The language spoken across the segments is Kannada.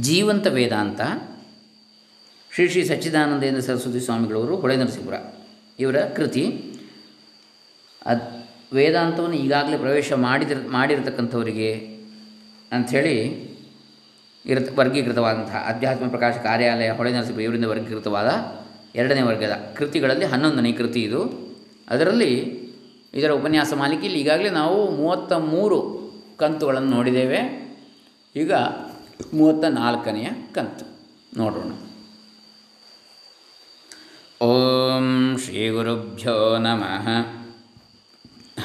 ಜೀವಂತ ವೇದಾಂತ ಶ್ರೀ ಶ್ರೀ ಸಚ್ಚಿದಾನಂದೇಂದ್ರ ಸರಸ್ವತಿ ಸ್ವಾಮಿಗಳವರು ಹೊಳೆ ನರಸಿಂಹರ ಇವರ ಕೃತಿ. ಅದು ವೇದಾಂತವನ್ನು ಈಗಾಗಲೇ ಪ್ರವೇಶ ಮಾಡಿದಿರ್, ಮಾಡಿರತಕ್ಕಂಥವರಿಗೆ ಅಂಥೇಳಿ ಇರತ ವರ್ಗೀಕೃತವಾದಂತಹ ಅಧ್ಯಾತ್ಮ ಪ್ರಕಾಶ ಕಾರ್ಯಾಲಯ ಹೊಳೆ ನರಸಿಂಹ ಇವರಿಂದ ವರ್ಗೀಕೃತವಾದ ಎರಡನೇ ವರ್ಗದ ಕೃತಿಗಳಲ್ಲಿ ಹನ್ನೊಂದನೇ ಕೃತಿ ಇದು. ಅದರಲ್ಲಿ ಇದರ ಉಪನ್ಯಾಸ ಮಾಲಿಕೆಯಲ್ಲಿ ಈಗಾಗಲೇ ನಾವು ಮೂವತ್ತ ಮೂರು ಕಂತುಗಳನ್ನು ನೋಡಿದ್ದೇವೆ. ಈಗ ಮೂವತ್ತ ನಾಲ್ಕನೆಯ ಕಂತು. ನೋಡೋಣ. ಓಂ ಶ್ರೀ ಗುರುಭ್ಯೋ ನಮಃ.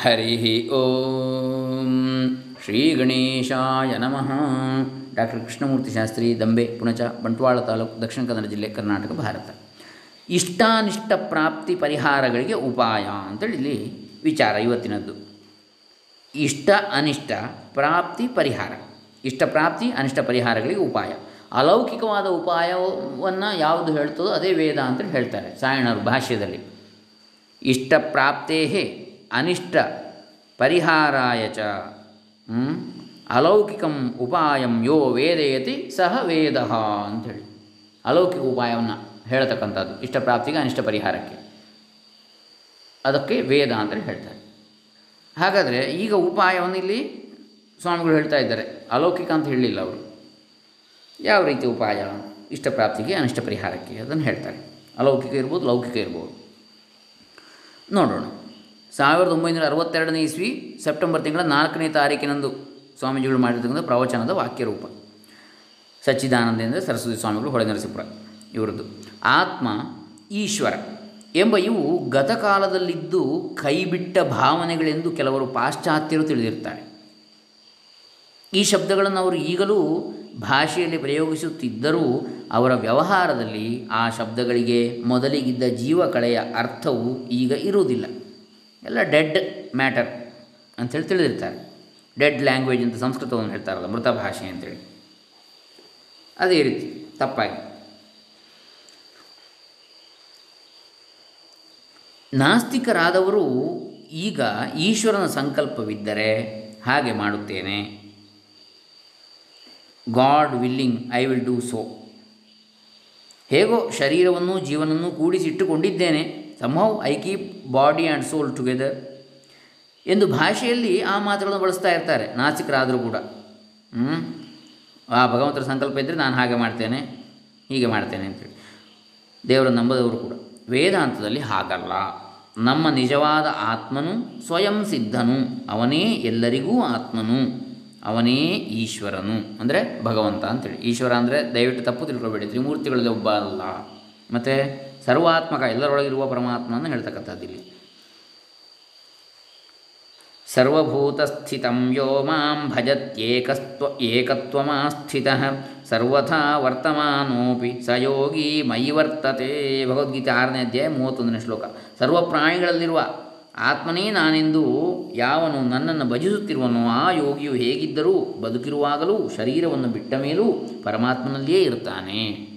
ಹರಿ ಓಂ ಶ್ರೀ ಗಣೇಶಾಯ ನಮಃ. ಡಾಕ್ಟರ್ ಕೃಷ್ಣಮೂರ್ತಿ ಶಾಸ್ತ್ರಿ ದಂಬೆ, ಪುಣಚ, ಬಂಟ್ವಾಳ ತಾಲೂಕು, ದಕ್ಷಿಣ ಕನ್ನಡ ಜಿಲ್ಲೆ, ಕರ್ನಾಟಕ, ಭಾರತ. ಇಷ್ಟಾನಿಷ್ಟ ಪ್ರಾಪ್ತಿ ಪರಿಹಾರಗಳಿಗೆ ಉಪಾಯ ಅಂತೇಳಿ ಇಲ್ಲಿ ವಿಚಾರ ಇವತ್ತಿನದ್ದು. ಇಷ್ಟ ಅನಿಷ್ಟ ಪ್ರಾಪ್ತಿ ಪರಿಹಾರ. ಇಷ್ಟ ಪ್ರಾಪ್ತಿ ಅನಿಷ್ಟ ಪರಿಹಾರಗಳಿಗೆ ಉಪಾಯ. ಅಲೌಕಿಕವಾದ ಉಪಾಯವನ್ನು ಯಾವುದು ಹೇಳ್ತದೋ ಅದೇ ವೇದ ಅಂತ ಹೇಳ್ತಾರೆ ಸಾಯಣರು ಭಾಷ್ಯದಲ್ಲಿ. ಇಷ್ಟಪ್ರಾಪ್ತೇ ಅನಿಷ್ಟ ಪರಿಹಾರಾಯ ಚ? ಅಲೌಕಿಕಂ ಉಪಾಯಂ ಯೋ ವೇದಯತಿ ಸಹ ವೇದ ಅಂಥೇಳಿ ಅಲೌಕಿಕ ಉಪಾಯವನ್ನು ಹೇಳ್ತಕ್ಕಂಥದ್ದು ಇಷ್ಟ ಪ್ರಾಪ್ತಿಗೆ ಅನಿಷ್ಟ ಪರಿಹಾರಕ್ಕೆ. ಅದಕ್ಕೆ ವೇದ ಅಂತ ಹೇಳ್ತಾರೆ. ಹಾಗಾದರೆ ಈಗ ಉಪಾಯವನ್ನು ಇಲ್ಲಿ ಸ್ವಾಮಿಗಳು ಹೇಳ್ತಾ ಇದ್ದಾರೆ, ಅಲೌಕಿಕ ಅಂತ ಹೇಳಲಿಲ್ಲ ಅವರು. ಯಾವ ರೀತಿ ಉಪಾಯ, ಇಷ್ಟ ಪ್ರಾಪ್ತಿಗೆ, ಅನಿಷ್ಟ ಪರಿಹಾರಕ್ಕೆ ಅದನ್ನು ಹೇಳ್ತಾರೆ. ಅಲೌಕಿಕ ಇರ್ಬೋದು, ಲೌಕಿಕ ಇರ್ಬೋದು. ನೋಡೋಣ. ಸಾವಿರದ ಒಂಬೈನೂರ ಅರವತ್ತೆರಡನೇ ಇಸ್ವಿ, ಸೆಪ್ಟೆಂಬರ್ ತಿಂಗಳ ನಾಲ್ಕನೇ ತಾರೀಕಿನಂದು ಸ್ವಾಮೀಜಿಗಳು ಮಾಡಿರ್ತಕ್ಕಂಥ ಪ್ರವಚನದ ವಾಕ್ಯರೂಪ. ಸಚ್ಚಿದಾನಂದೇಂದ್ರ ಸರಸ್ವತಿ ಸ್ವಾಮಿಗಳು ಹೊಳೆನರಸೀಪುರ ಇವರದ್ದು. ಆತ್ಮ ಈಶ್ವರ ಎಂಬ ಇವು ಗತಕಾಲದಲ್ಲಿದ್ದು ಕೈಬಿಟ್ಟ ಭಾವನೆಗಳೆಂದು ಕೆಲವರು ಪಾಶ್ಚಾತ್ಯರು ತಿಳಿದಿರ್ತಾರೆ. ಈ ಶಬ್ದಗಳನ್ನು ಅವರು ಈಗಲೂ ಭಾಷೆಯಲ್ಲಿ ಪ್ರಯೋಗಿಸುತ್ತಿದ್ದರೂ ಅವರ ವ್ಯವಹಾರದಲ್ಲಿ ಆ ಶಬ್ದಗಳಿಗೆ ಮೊದಲಿಗಿದ್ದ ಜೀವಕಳೆಯ ಅರ್ಥವು ಈಗ ಇರುವುದಿಲ್ಲ. ಎಲ್ಲ ಡೆಡ್ ಮ್ಯಾಟರ್ ಅಂಥೇಳಿ ತಿಳಿದಿರ್ತಾರೆ. ಡೆಡ್ ಲ್ಯಾಂಗ್ವೇಜ್ ಅಂತ ಸಂಸ್ಕೃತವನ್ನು ಹೇಳ್ತಾರಲ್ಲ, ಮೃತ ಭಾಷೆ ಅಂತೇಳಿ ಅದೇ ರೀತಿ ತಪ್ಪಾಗಿ. ನಾಸ್ತಿಕರಾದವರು ಈಗ ಈಶ್ವರನ ಸಂಕಲ್ಪವಿದ್ದರೆ ಹಾಗೆ ಮಾಡುತ್ತೇನೆ. God willing, I will do so. ಹೇಗೋ ಶರೀರವನ್ನು ಜೀವನವನ್ನು ಕೂಡಿಸಿಟ್ಟುಕೊಂಡಿದ್ದೇನೆ somehow I keep body and soul together ಎಂದು ಭಾಷೆಯಲ್ಲಿ ಆ ಮಾತುಗಳನ್ನು ಬಳಸ್ತಾ ಇರ್ತಾರೆ, ನಾಸಿಕರಾದರೂ ಕೂಡ. ಹ್ಞೂ ಆ ಭಗವಂತರ ಸಂಕಲ್ಪ ಇದ್ದರೆ ನಾನು ಹಾಗೆ ಮಾಡ್ತೇನೆ, ಹೀಗೆ ಮಾಡ್ತೇನೆ ಅಂತೇಳಿ. ದೇವರನ್ನು ನಂಬದವರು ಕೂಡ. ವೇದಾಂತದಲ್ಲಿ ಹಾಗಲ್ಲ. ನಮ್ಮ ನಿಜವಾದ ಆತ್ಮನು ಸ್ವಯಂ ಸಿದ್ಧನು. ಅವನೇ ಎಲ್ಲರಿಗೂ ಆತ್ಮನು. ಅವನೇ ಈಶ್ವರನು. ಅಂದರೆ ಭಗವಂತ ಅಂತೇಳಿ. ಈಶ್ವರ ಅಂದರೆ ದಯವಿಟ್ಟು ತಪ್ಪು ತಿಳ್ಕೊಳ್ಬೇಡಿ ತ್ರಿಮೂರ್ತಿಗಳಲ್ಲಿ ಒಬ್ಬ ಅಲ್ಲ. ಮತ್ತು ಸರ್ವಾತ್ಮಕ, ಎಲ್ಲರೊಳಗಿರುವ ಪರಮಾತ್ಮನ ಹೇಳ್ತಕ್ಕಂಥದ್ದು ಇಲ್ಲಿ. ಸರ್ವಭೂತಸ್ಥಿತಂ ಯೋ ಮಾಂ ಭಜತ್ಯೇಕಸ್ತ್ವ, ಏಕತ್ವಮಾಸ್ಥಿತಃ. ಸರ್ವಥಾ ವರ್ತಮಾನೋಪಿ ಸ ಯೋಗಿ ಮೈ ವರ್ತತೆ ಭಗವದ್ಗೀತೆ ಆರನೇ ಅಧ್ಯಾಯ ಮೂವತ್ತೊಂದನೇ ಶ್ಲೋಕ. ಸರ್ವ ಪ್ರಾಣಿಗಳಲ್ಲಿರುವ ಆತ್ಮನೇ ನಾನೆಂದು ಯಾವನು ನನ್ನನ್ನು ಭಜಿಸುತ್ತಿರುವನೋ ಆ ಯೋಗಿಯು ಹೇಗಿದ್ದರೂ ಬದುಕಿರುವಾಗಲೂ ಶರೀರವನ್ನು ಬಿಟ್ಟ ಮೇಲೂ ಪರಮಾತ್ಮನಲ್ಲಿಯೇ ಇರ್ತಾನೆ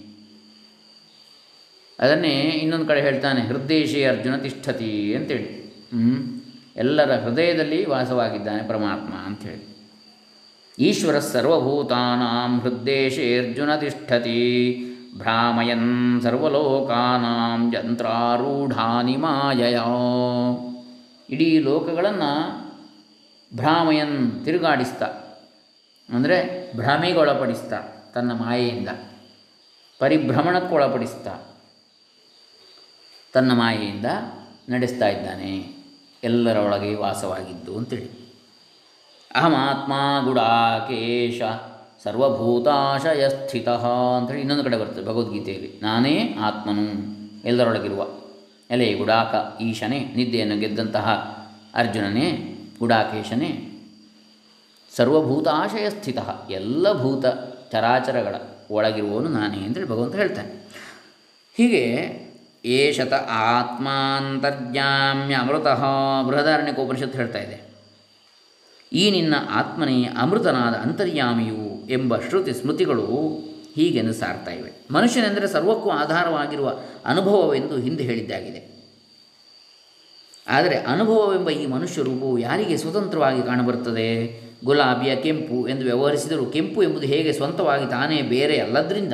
ಅದನ್ನೇ ಇನ್ನೊಂದು ಕಡೆ ಹೇಳ್ತಾನೆ ಹೃದಯಶಿ ಅರ್ಜುನ ತಿಷ್ಠತಿ ಅಂತೇಳಿ. ಹ್ಞೂ ಎಲ್ಲರ ಹೃದಯದಲ್ಲಿ ವಾಸವಾಗಿದ್ದಾನೆ ಪರಮಾತ್ಮ ಅಂಥೇಳಿ. ಈಶ್ವರ ಸರ್ವಭೂತಾನಾಂ ಹೃದ್ದೇಶೇ ಅರ್ಜುನ ತಿಷ್ಠತಿ. ಭ್ರಾಮಯನ್ ಸರ್ವಲೋಕಾನಾಂ ಯಂತ್ರಾರೂಢಾನಿ ಮಾಯಯ. ಇಡೀ ಲೋಕಗಳನ್ನು ಭ್ರಾಮಯನ್ ತಿರುಗಾಡಿಸ್ತಾ. ಅಂದರೆ ಭ್ರಮೆಗೊಳಪಡಿಸ್ತ ತನ್ನ ಮಾಯೆಯಿಂದ. ಪರಿಭ್ರಮಣಕ್ಕೊಳಪಡಿಸ್ತ ತನ್ನ ಮಾಯೆಯಿಂದ ನಡೆಸ್ತಾ ಇದ್ದಾನೆ. ಎಲ್ಲರ ಒಳಗೆ ವಾಸವಾಗಿದ್ದು ಅಂತೇಳಿ. ಅಹಮಾತ್ಮ ಗುಡಾಕೇಶ ಸರ್ವಭೂತಾಶಯ ಸ್ಥಿತ ಅಂಥೇಳಿ ಇನ್ನೊಂದು ಕಡೆ ಬರ್ತದೆ ಭಗವದ್ಗೀತೆಯಲ್ಲಿ. ನಾನೇ ಆತ್ಮನು. ಎಲ್ಲರೊಳಗಿರುವ ಎಲೆ ಗುಡಾಕ ಈಶನೇ ನಿದ್ದೆಯನ್ನು ಗೆದ್ದಂತಹ ಅರ್ಜುನನೇ, ಗುಡಾಕೇಶನೇ. ಸರ್ವಭೂತಾಶಯ ಸ್ಥಿತ ಎಲ್ಲ ಭೂತ ಚರಾಚರಗಳ ಒಳಗಿರುವವನು ನಾನೇ ಅಂತೇಳಿ ಭಗವಂತ ಹೇಳ್ತಾನೆ. ಹೀಗೆ ಏಷತ ಆತ್ಮಾಂತರ್ಜಾಮ್ಯ ಅಮೃತಃ ಬೃಹದಾರಣ್ಯಕೋಪನಿಷತ್ತು ಹೇಳ್ತಾ ಇದೆ. ಈ ನಿನ್ನ ಆತ್ಮನೇ ಅಮೃತನಾದ ಅಂತರ್ಯಾಮಿಯು ಎಂಬ ಶ್ರುತಿ ಸ್ಮೃತಿಗಳು ಹೀಗೆಂದು ಸಾರ್ತಾ ಇವೆ. ಮನುಷ್ಯನೆಂದರೆ ಸರ್ವಕ್ಕೂ ಆಧಾರವಾಗಿರುವ ಅನುಭವವೆಂದು ಹಿಂದೆ ಹೇಳಿದ್ದಾಗಿದೆ. ಆದರೆ ಅನುಭವವೆಂಬ ಈ ಮನುಷ್ಯ ರೂಪವು ಯಾರಿಗೆ ಸ್ವತಂತ್ರವಾಗಿ ಕಾಣಬರುತ್ತದೆ? ಗುಲಾಬಿಯ ಕೆಂಪು ಎಂದು ವ್ಯವಹರಿಸಿದರೂ ಕೆಂಪು ಎಂಬುದು ಹೇಗೆ ಸ್ವಂತವಾಗಿ ತಾನೇ ಬೇರೆ ಅಲ್ಲದ್ರಿಂದ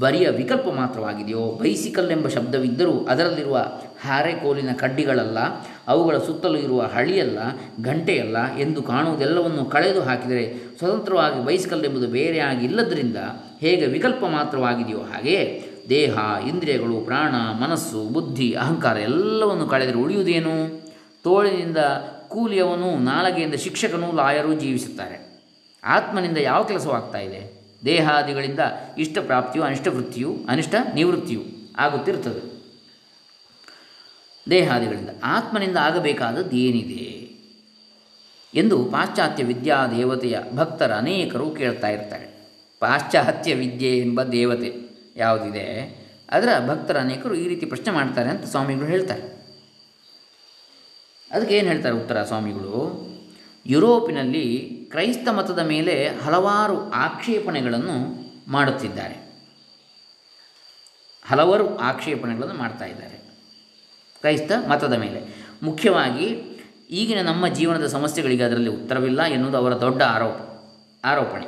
ಬರಿಯ ವಿಕಲ್ಪ ಮಾತ್ರವಾಗಿದೆಯೋ? ಬೈಸಿಕಲ್ ಎಂಬ ಶಬ್ದವಿದ್ದರೂ ಅದರಲ್ಲಿರುವ ಹಾರೆಕೋಲಿನ ಕಡ್ಡಿಗಳಲ್ಲ ಅವುಗಳ ಸುತ್ತಲೂ ಇರುವ ಹಳಿಯಲ್ಲ ಗಂಟೆಯಲ್ಲ ಎಂದು ಕಾಣುವುದೆಲ್ಲವನ್ನು ಕಳೆದು ಹಾಕಿದರೆ ಸ್ವತಂತ್ರವಾಗಿ ಬೈಸಿಕಲ್ ಎಂಬುದು ಬೇರೆಯಾಗಿ ಇಲ್ಲದರಿಂದ ಹೇಗೆ ವಿಕಲ್ಪ ಮಾತ್ರವಾಗಿದೆಯೋ ಹಾಗೆಯೇ ದೇಹ, ಇಂದ್ರಿಯಗಳು, ಪ್ರಾಣ, ಮನಸ್ಸು, ಬುದ್ಧಿ, ಅಹಂಕಾರ ಎಲ್ಲವನ್ನು ಕಳೆದರೆ ಉಳಿಯುವುದೇನು? ತೋಳಿನಿಂದ ಕೂಲಿಯವನು ನಾಲಗೆಯಿಂದ ಶಿಕ್ಷಕನೂ ಲಾಯರೂ ಜೀವಿಸುತ್ತಾರೆ. ಆತ್ಮನಿಂದ ಯಾವ ಕೆಲಸವಾಗ್ತಾ ಇದೆ? ದೇಹಾದಿಗಳಿಂದ ಇಷ್ಟ ಪ್ರಾಪ್ತಿಯು ಅನಿಷ್ಟ ವೃತ್ತಿಯು ಅನಿಷ್ಟ ನಿವೃತ್ತಿಯು ಆಗುತ್ತಿರುತ್ತದೆ. ದೇಹಾದಿಗಳಿಂದ. ಆತ್ಮನಿಂದ ಆಗಬೇಕಾದದ್ದು ಏನಿದೆ? ಎಂದು ಪಾಶ್ಚಾತ್ಯ ವಿದ್ಯಾ ದೇವತೆಯ ಭಕ್ತರ ಅನೇಕರು ಕೇಳ್ತಾ ಇರ್ತಾರೆ. ಪಾಶ್ಚಾತ್ಯ ವಿದ್ಯೆ ಎಂಬ ದೇವತೆ ಯಾವುದಿದೆ? ಅದರ ಭಕ್ತರ ಅನೇಕರು ಈ ರೀತಿ ಪ್ರಶ್ನೆ ಮಾಡ್ತಾರೆ ಅಂತ ಸ್ವಾಮಿಗಳು ಹೇಳ್ತಾರೆ. ಅದಕ್ಕೆ ಏನು ಹೇಳ್ತಾರೆ ಉತ್ತರ ಸ್ವಾಮಿಗಳು? ಯುರೋಪಿನಲ್ಲಿ ಕ್ರೈಸ್ತ ಮತದ ಮೇಲೆ ಹಲವಾರು ಆಕ್ಷೇಪಣೆಗಳನ್ನು ಮಾಡುತ್ತಿದ್ದಾರೆ. ಹಲವಾರು ಆಕ್ಷೇಪಣೆಗಳನ್ನು ಮಾಡ್ತಾ ಇದ್ದಾರೆ. ಕ್ರೈಸ್ತ ಮತದ ಮೇಲೆ. ಮುಖ್ಯವಾಗಿ ಈಗಿನ ನಮ್ಮ ಜೀವನದ ಸಮಸ್ಯೆಗಳಿಗೆ ಅದರಲ್ಲಿ ಉತ್ತರವಿಲ್ಲ ಎನ್ನುವುದು ಅವರ ದೊಡ್ಡ ಆರೋಪ, ಆರೋಪಣೆ.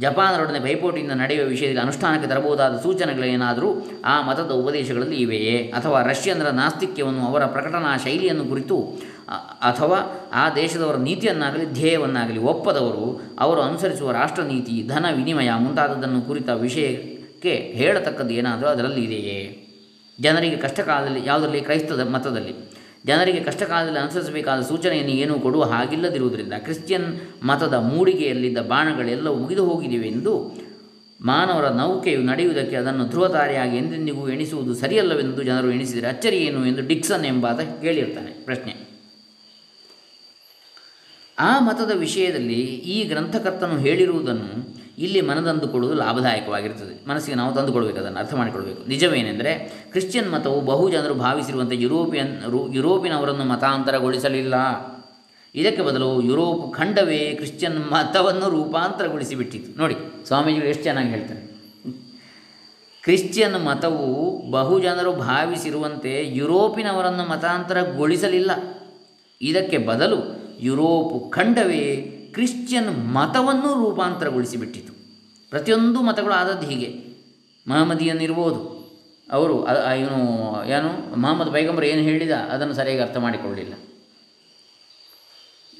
ಜಪಾನರೊಡನೆ ಪೈಪೋಟಿಯಿಂದ ನಡೆಯುವ ವಿಷಯದಲ್ಲಿ ಅನುಷ್ಠಾನಕ್ಕೆ ತರಬಹುದಾದ ಸೂಚನೆಗಳೇನಾದರೂ ಆ ಮತದ ಉಪದೇಶಗಳಲ್ಲಿ ಇವೆಯೇ? ಅಥವಾ ರಷ್ಯನ್ರ ನಾಸ್ತಿಕ್ಯವನ್ನು ಅವರ ಪ್ರಕಟಣಾ ಶೈಲಿಯನ್ನು ಕುರಿತು ಅಥವಾ ಆ ದೇಶದವರ ನೀತಿಯನ್ನಾಗಲಿ ಧ್ಯೇಯವನ್ನಾಗಲಿ ಒಪ್ಪದವರು, ಅವರು ಅನುಸರಿಸುವ ರಾಷ್ಟ್ರ ನೀತಿ ಧನ ವಿನಿಮಯ ಮುಂತಾದದ್ದನ್ನು ಕುರಿತ ವಿಷಯಕ್ಕೆ ಹೇಳತಕ್ಕದ್ದು ಏನಾದರೂ ಅದರಲ್ಲಿ ಇದೆಯೇ? ಜನರಿಗೆ ಕಷ್ಟ ಕಾಲದಲ್ಲಿ ಯಾವುದರಲ್ಲಿ ಕ್ರೈಸ್ತ ಮತದಲ್ಲಿ. ಜನರಿಗೆ ಕಷ್ಟ ಕಾಲದಲ್ಲಿ ಅನುಸರಿಸಬೇಕಾದ ಸೂಚನೆಯನ್ನು ಏನೂ ಕೊಡುವ ಹಾಗಿಲ್ಲದಿರುವುದರಿಂದ ಕ್ರಿಶ್ಚಿಯನ್ ಮತದ ಮೂಡಿಗೆಯಲ್ಲಿದ್ದ ಬಾಣಗಳೆಲ್ಲವೂ ಮುಗಿದು ಹೋಗಿವೆ ಎಂದು ಮಾನವರ ನೌಕೆಯು ನಡೆಯುವುದಕ್ಕೆ ಅದನ್ನು ಧ್ರುವತಾರಿಯಾಗಿ ಎಂದೆಂದಿಗೂ ಎಣಿಸುವುದು ಸರಿಯಲ್ಲವೆಂದು ಜನರು ಎಣಿಸಿದರೆ ಅಚ್ಚರಿ ಏನು ಎಂದು ಡಿಕ್ಸನ್ ಎಂಬಾತ ಕೇಳಿರ್ತಾನೆ. ಪ್ರಶ್ನೆ. ಆ ಮತದ ವಿಷಯದಲ್ಲಿ ಈ ಗ್ರಂಥಕರ್ತನು ಹೇಳಿರುವುದನ್ನು ಇಲ್ಲಿ ಮನದಂದುಕೊಳ್ಳುವುದು ಲಾಭದಾಯಕವಾಗಿರುತ್ತದೆ. ಮನಸ್ಸಿಗೆ ನಾವು ತಂದುಕೊಳ್ಬೇಕು ಅದನ್ನು ಅರ್ಥ ಮಾಡಿಕೊಳ್ಬೇಕು ನಿಜವೇನೆಂದರೆ ಕ್ರಿಶ್ಚಿಯನ್ ಮತವು ಬಹು ಜನರು ಭಾವಿಸಿರುವಂತೆ ಯುರೋಪಿಯನ್ ರು ಯುರೋಪಿನವರನ್ನು ಮತಾಂತರಗೊಳಿಸಲಿಲ್ಲ. ಇದಕ್ಕೆ ಬದಲು ಯುರೋಪ್ ಖಂಡವೇ ಕ್ರಿಶ್ಚಿಯನ್ ಮತವನ್ನು ರೂಪಾಂತರಗೊಳಿಸಿಬಿಟ್ಟಿತು. ನೋಡಿ, ಸ್ವಾಮೀಜಿಗಳು ಎಷ್ಟು ಚೆನ್ನಾಗಿ ಹೇಳ್ತಾರೆ. ಕ್ರಿಶ್ಚಿಯನ್ ಮತವು ಬಹು ಜನರು ಭಾವಿಸಿರುವಂತೆ ಯುರೋಪಿನವರನ್ನು ಮತಾಂತರಗೊಳಿಸಲಿಲ್ಲ. ಇದಕ್ಕೆ ಬದಲು ಯುರೋಪ್ ಖಂಡವೇ ಕ್ರಿಶ್ಚಿಯನ್ ಮತವನ್ನು ರೂಪಾಂತರಗೊಳಿಸಿಬಿಟ್ಟಿತು. ಪ್ರತಿಯೊಂದು ಮತಗಳು ಆದದ್ದು ಹೀಗೆ. ಮಹಮ್ಮದಿಯನ್ನಿರ್ಬೋದು. ಅವರು ಇವನು ಏನು ಮಹಮ್ಮದ್ ಪೈಗಂಬರ್ ಏನು ಹೇಳಿದ ಅದನ್ನು ಸರಿಯಾಗಿ ಅರ್ಥ ಮಾಡಿಕೊಳ್ಳಲಿಲ್ಲ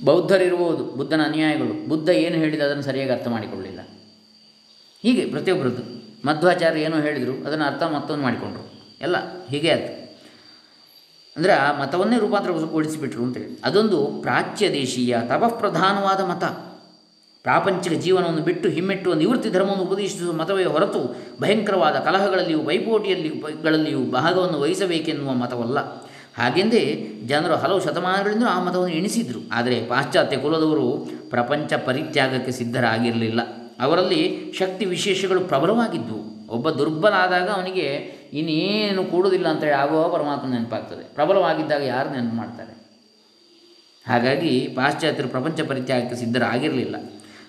ಬೌದ್ಧರಿರ್ಬೋದು, ಬುದ್ಧನ ಅನುಯಾಯಿಗಳು. ಬುದ್ಧ ಏನು ಹೇಳಿದ ಅದನ್ನು ಸರಿಯಾಗಿ ಅರ್ಥ ಮಾಡಿಕೊಳ್ಳಲಿಲ್ಲ ಹೀಗೆ ಪ್ರತಿಯೊಬ್ಬರದ್ದು. ಮಧ್ವಾಚಾರ್ಯ ಏನೋ ಹೇಳಿದರು, ಅದನ್ನು ಅರ್ಥ ಮತ್ತೊಂದು ಮಾಡಿಕೊಂಡರು. ಎಲ್ಲ ಹೀಗೆ ಆಯ್ತು. ಅಂದರೆ ಆ ಮತವನ್ನೇ ರೂಪಾಂತರಗೊಳಿಸಿಬಿಟ್ರು ಅಂತೇಳಿ ಅದೊಂದು ಪ್ರಾಚ್ಯ ದೇಶೀಯ ತಪಃಪ್ರಧಾನವಾದ ಮತ. ಪ್ರಾಪಂಚಿಕ ಜೀವನವನ್ನು ಬಿಟ್ಟು ಹಿಮ್ಮೆಟ್ಟುವ ನಿವೃತ್ತಿ ಧರ್ಮವನ್ನು ಉಪದೇಶಿಸುವ ಮತವೇ ಹೊರತು ಭಯಂಕರವಾದ ಕಲಹಗಳಲ್ಲಿಯೂ ಪೈಪೋಟಿಯಲ್ಲಿ ಗಳಲ್ಲಿಯೂ ಭಾಗವನ್ನು ವಹಿಸಬೇಕೆನ್ನುವ ಮತವಲ್ಲ. ಹಾಗೆಂದೇ ಜನರು ಹಲವು ಶತಮಾನಗಳಿಂದ ಆ ಮತವನ್ನು ಎಣಿಸಿದರು. ಆದರೆ ಪಾಶ್ಚಾತ್ಯ ಕುಲದವರು ಪ್ರಪಂಚ ಪರಿತ್ಯಾಗಕ್ಕೆ ಸಿದ್ಧರಾಗಿರಲಿಲ್ಲ. ಅವರಲ್ಲಿ ಶಕ್ತಿ ವಿಶೇಷಗಳು ಪ್ರಬಲವಾಗಿದ್ದವು ಒಬ್ಬ ದುರ್ಬಲ ಆದಾಗ ಅವನಿಗೆ ಇನ್ನೇನು ಕೂಡುವುದಿಲ್ಲ ಅಂತೇಳಿ ಆಗುವ ಪರಮಾತ್ಮ ನೆನಪಾಗ್ತದೆ. ಪ್ರಬಲವಾಗಿದ್ದಾಗ ಯಾರು ನೆನಪು ಮಾಡ್ತಾರೆ? ಹಾಗಾಗಿ ಪಾಶ್ಚಾತ್ಯರು ಪ್ರಪಂಚ ಪರಿತ್ಯಾಗಕ್ಕೆ ಸಿದ್ಧರಾಗಿರಲಿಲ್ಲ.